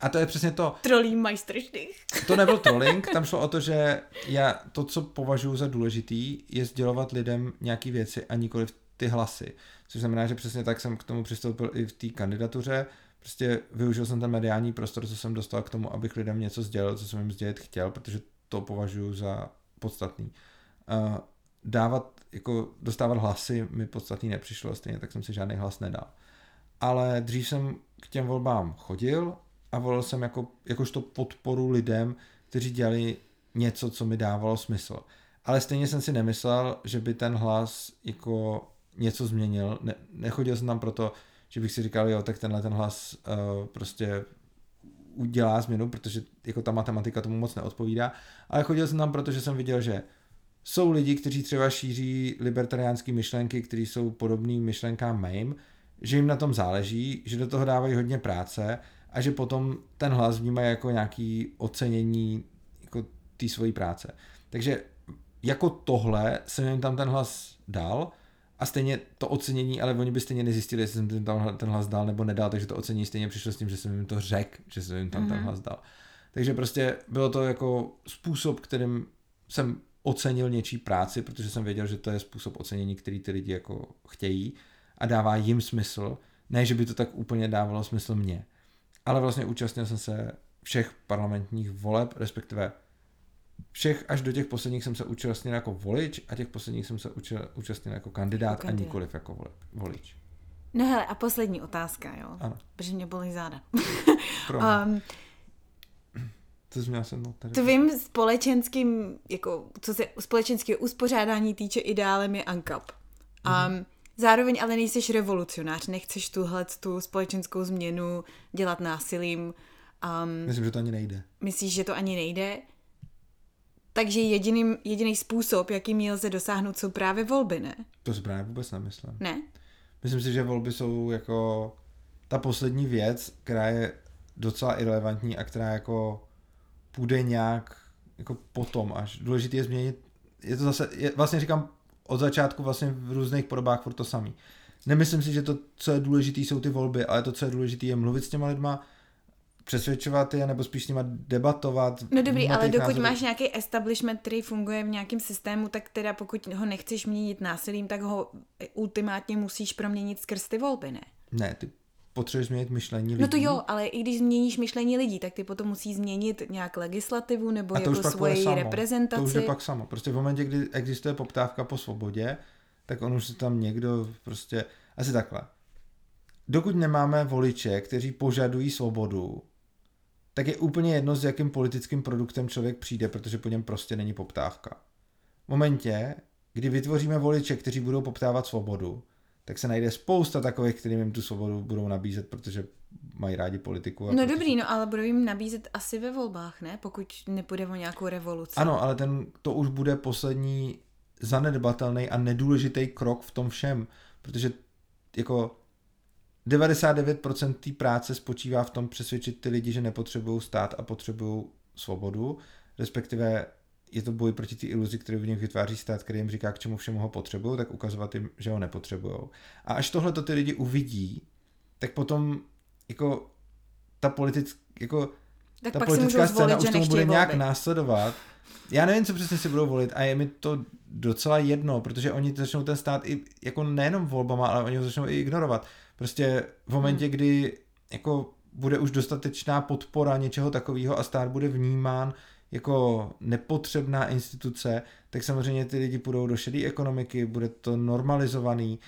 S2: a to je přesně to.
S1: Trolling majstrštych.
S2: To nebyl [laughs] trolling, tam šlo o to, že já to, co považuji za důležitý, je sdělovat lidem nějaké věci a nikoli ty hlasy. Což znamená, že přesně tak jsem k tomu přistoupil i v té kandidatuře. Prostě využil jsem ten mediální prostor, co jsem dostal k tomu, abych lidem něco sdělil, co jsem jim sdělit chtěl, protože to považuji za podstatný. Uh, dávat, jako dostávat hlasy mi podstatný nepřišlo, stejně tak jsem si žádný hlas nedal. Ale dřív jsem k těm volbám chodil a volil jsem jako, jakožto podporu lidem, kteří dělali něco, co mi dávalo smysl. Ale stejně jsem si nemyslel, že by ten hlas jako něco změnil. Ne, nechodil jsem tam proto, že bych si říkal, jo, tak tenhle ten hlas uh, prostě udělá změnu, protože jako ta matematika tomu moc neodpovídá, ale chodil jsem tam proto, že jsem viděl, že jsou lidi, kteří třeba šíří libertariánské myšlenky, kteří jsou podobný myšlenkám mým, že jim na tom záleží, že do toho dávají hodně práce a že potom ten hlas vnímají jako nějaký ocenění jako té svojí práce. Takže jako tohle jsem jim tam ten hlas dal a stejně to ocenění, ale oni by stejně nezjistili, jestli jsem jim tam ten hlas dal nebo nedal, takže to ocenění stejně přišlo s tím, že jsem jim to řekl, že jsem jim tam mm-hmm. ten mhm. hlas dal. Takže prostě bylo to jako způsob, kterým jsem ocenil něčí práci, protože jsem věděl, že to je způsob ocenění, který ty lidi jako chtějí a dává jim smysl, ne, že by to tak úplně dávalo smysl mně ale vlastně účastnil jsem se všech parlamentních voleb, respektive všech až do těch posledních jsem se účastnil jako volič a těch posledních jsem se účastnil jako kandidát, jako kandidát. a nikoliv jako volič.
S1: No hele, a poslední otázka, jo? Ano. Protože mě bolí záda. [laughs]
S2: um, to jsi měla se
S1: tady. Tvým společenským, jako, co se společenského uspořádání týče, ideálem je ANCAP. Um, mm-hmm. Zároveň ale nejsiš revolucionář, nechceš tuhle tu společenskou změnu dělat násilím.
S2: Um, Myslím, že to ani nejde.
S1: Myslíš, že to ani nejde? Takže jediný, jediný způsob, jakým lze dosáhnout, jsou právě volby, ne?
S2: To si právě vůbec nemyslím.
S1: Ne?
S2: Myslím si, že volby jsou jako ta poslední věc, která je docela irrelevantní a která jako půjde nějak jako potom až. Důležité je změnit, je to zase, je, vlastně říkám od začátku vlastně v různých podobách furt to samý. Nemyslím si, že to, co je důležité, jsou ty volby, ale to, co je důležité, je mluvit s těma lidma, přesvědčovat je, nebo spíš s nima debatovat.
S1: No dobrý, ale dokud názory. máš nějaký establishment, který funguje v nějakém systému, tak teda pokud ho nechceš měnit násilím, tak ho ultimátně musíš proměnit skrz ty volby, ne?
S2: Ne, ty potřebuješ změnit myšlení lidí.
S1: No to jo, ale i když změníš myšlení lidí, tak ty potom musí změnit nějak legislativu nebo jako svoji reprezentaci. To
S2: už je pak samo. Prostě v momentě, kdy existuje poptávka po svobodě, tak on už se tam někdo prostě, asi takhle. Dokud nemáme voliče, kteří požadují svobodu, tak je úplně jedno, s jakým politickým produktem člověk přijde, protože po něm prostě není poptávka. V momentě, kdy vytvoříme voliče, kteří budou poptávat svobodu, tak se najde spousta takových, kterým jim tu svobodu budou nabízet, protože mají rádi politiku.
S1: A no protože... dobrý, no ale budou jim nabízet asi ve volbách, ne? Pokud nepůjde o nějakou revoluci.
S2: Ano, ale ten, to už bude poslední zanedbatelný a nedůležitý krok v tom všem, protože jako 99% té práce spočívá v tom přesvědčit ty lidi, že nepotřebují stát a potřebují svobodu, respektive je to boj proti té iluzi, kterou v nich vytváří stát, který jim říká, k čemu všemu ho potřebují, tak ukazovat jim, že ho nepotřebují. A až tohle to ty lidi uvidí, tak potom jako ta politická, jako
S1: tak
S2: ta
S1: politická scéna
S2: už tomu bude nějak následovat. Já nevím, co přesně si budou volit a je mi to docela jedno, protože oni začnou ten stát i jako nejenom volbama, ale oni ho začnou i ignorovat. Prostě v momentě, hmm. kdy jako bude už dostatečná podpora něčeho takového a stát bude vnímán jako nepotřebná instituce, tak samozřejmě ty lidi půjdou do šedé ekonomiky, bude to normalizovaný,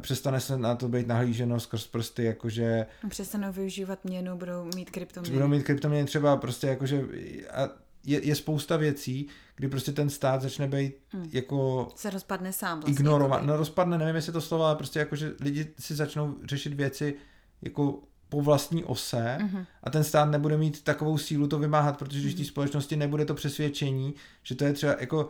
S2: přestane se na to být nahlíženo skrz prsty, jakože...
S1: Přestanou využívat měnu, budou mít kryptoměny.
S2: Budou mít kryptoměny třeba prostě jakože... A je, je spousta věcí, kdy prostě ten stát začne být hmm. jako...
S1: Se rozpadne sám vlastně.
S2: Ignorovat. No rozpadne, nevím jestli to slovo, ale prostě jako, že lidi si začnou řešit věci jako po vlastní ose mm-hmm. a ten stát nebude mít takovou sílu to vymáhat, protože když mm-hmm. té společnosti nebude to přesvědčení, že to je třeba jako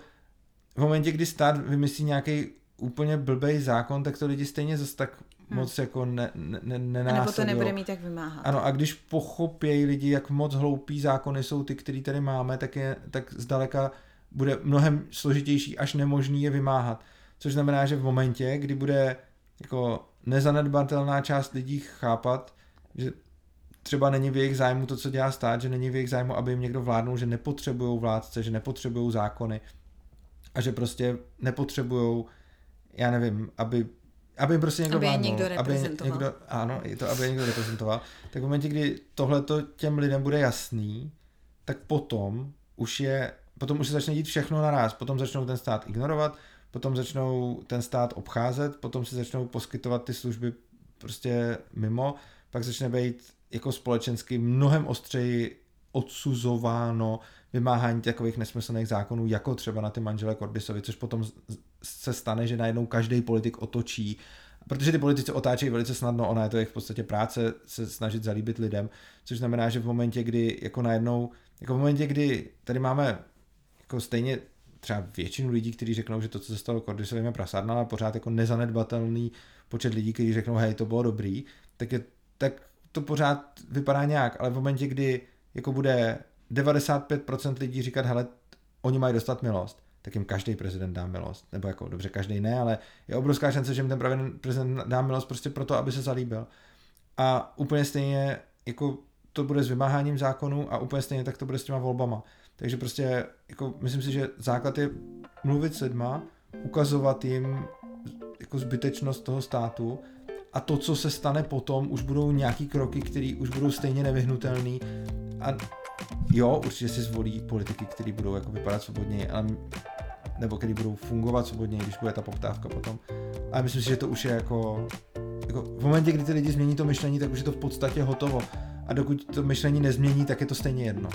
S2: v momentě, kdy stát vymyslí nějaký úplně blbej zákon, tak to lidi stejně zase tak hmm. moc jako ne, ne, ne
S1: A nebo to nebude mít tak vymáhat.
S2: Ano, a když pochopějí lidi, jak moc hloupý zákony jsou ty, který tady máme, tak, je, tak zdaleka bude mnohem složitější až nemožný je vymáhat. Což znamená, že v momentě, kdy bude jako nezanedbatelná část lidí chápat, že třeba není v jejich zájmu to, co dělá stát, že není v jejich zájmu, aby jim někdo vládnul, že nepotřebují vládce, že nepotřebují zákony a že prostě nepotřebují, já nevím, aby aby jim prostě někdo
S1: aby
S2: vládnul,
S1: někdo reprezentoval.
S2: Aby někdo, ano, i to, aby je někdo reprezentoval. Tak v momentě, kdy tohle těm lidem bude jasný, tak potom už je, potom už se začne dít všechno naraz. Potom začnou ten stát ignorovat, potom začnou ten stát obcházet, potom si začnou poskytovat ty služby prostě mimo, pak začne být jako společensky mnohem ostřeji odsuzováno vymáhání takových nesmyslných zákonů, jako třeba na ty manžele Kordisovi, což potom se stane, že najednou každý politik otočí, protože ty politici otáčejí velice snadno, ona je to jejich v podstatě práce se snažit zalíbit lidem, což znamená, že v momentě, kdy jako najednou, jako v momentě, kdy tady máme jako stejně třeba většinu lidí, kteří řeknou, že to, co se stalo Kordisovým je prasárna, ale pořád jako nezanedbatelný počet lidí, kteří řeknou, hej, to bylo dobrý, tak, je, tak to pořád vypadá nějak, ale v momentě, kdy jako bude 95% lidí říkat, hele, oni mají dostat milost, tak jim každý prezident dá milost. Nebo jako, dobře, každý ne, ale je obrovská šance, že jim ten prezident dá milost prostě proto, aby se zalíbil. A úplně stejně jako to bude s vymáháním zákonů a úplně stejně tak to bude s těma volbama. Takže prostě jako myslím si, že základ je mluvit s lidma, ukazovat jim jako zbytečnost toho státu a to, co se stane potom, už budou nějaký kroky, které už budou stejně nevyhnutelné a jo, určitě si zvolí politiky, které budou jako vypadat svobodně, ale, nebo které budou fungovat svobodně, když bude ta poptávka potom. Ale myslím si, že to už je jako, jako v momentě, kdy ty lidi změní to myšlení, tak už je to v podstatě hotovo. A dokud to myšlení nezmění, tak je to stejně jedno.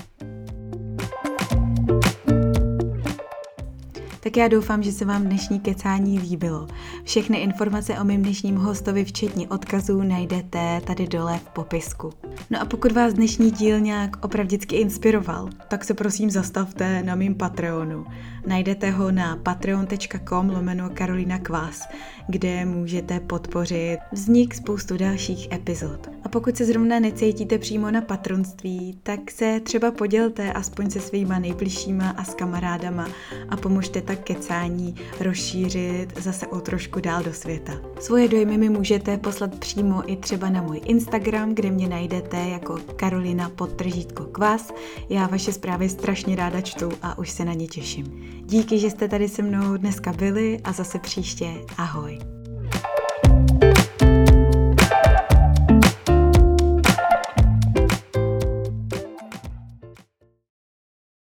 S1: Tak já doufám, že se vám dnešní kecání líbilo. Všechny informace o mém dnešním hostovi, včetně odkazů, najdete tady dole v popisku. No a pokud vás dnešní díl nějak opravdicky inspiroval, tak se prosím zastavte na mým Patreonu. Najdete ho na patreon.com lomeno Karolina Kvás, kde můžete podpořit vznik spoustu dalších epizod. A pokud se zrovna necítíte přímo na patronství, tak se třeba podělte aspoň se svýma nejbližšíma a s kamarádama a pomožte tak kecání rozšířit zase o trošku dál do světa. Svoje dojmy mi můžete poslat přímo i třeba na můj Instagram, kde mě najdete jako Karolina podtržítko kvas. Já vaše zprávy strašně ráda čtu a už se na ně těším. Díky, že jste tady se mnou dneska byli a zase příště. Ahoj.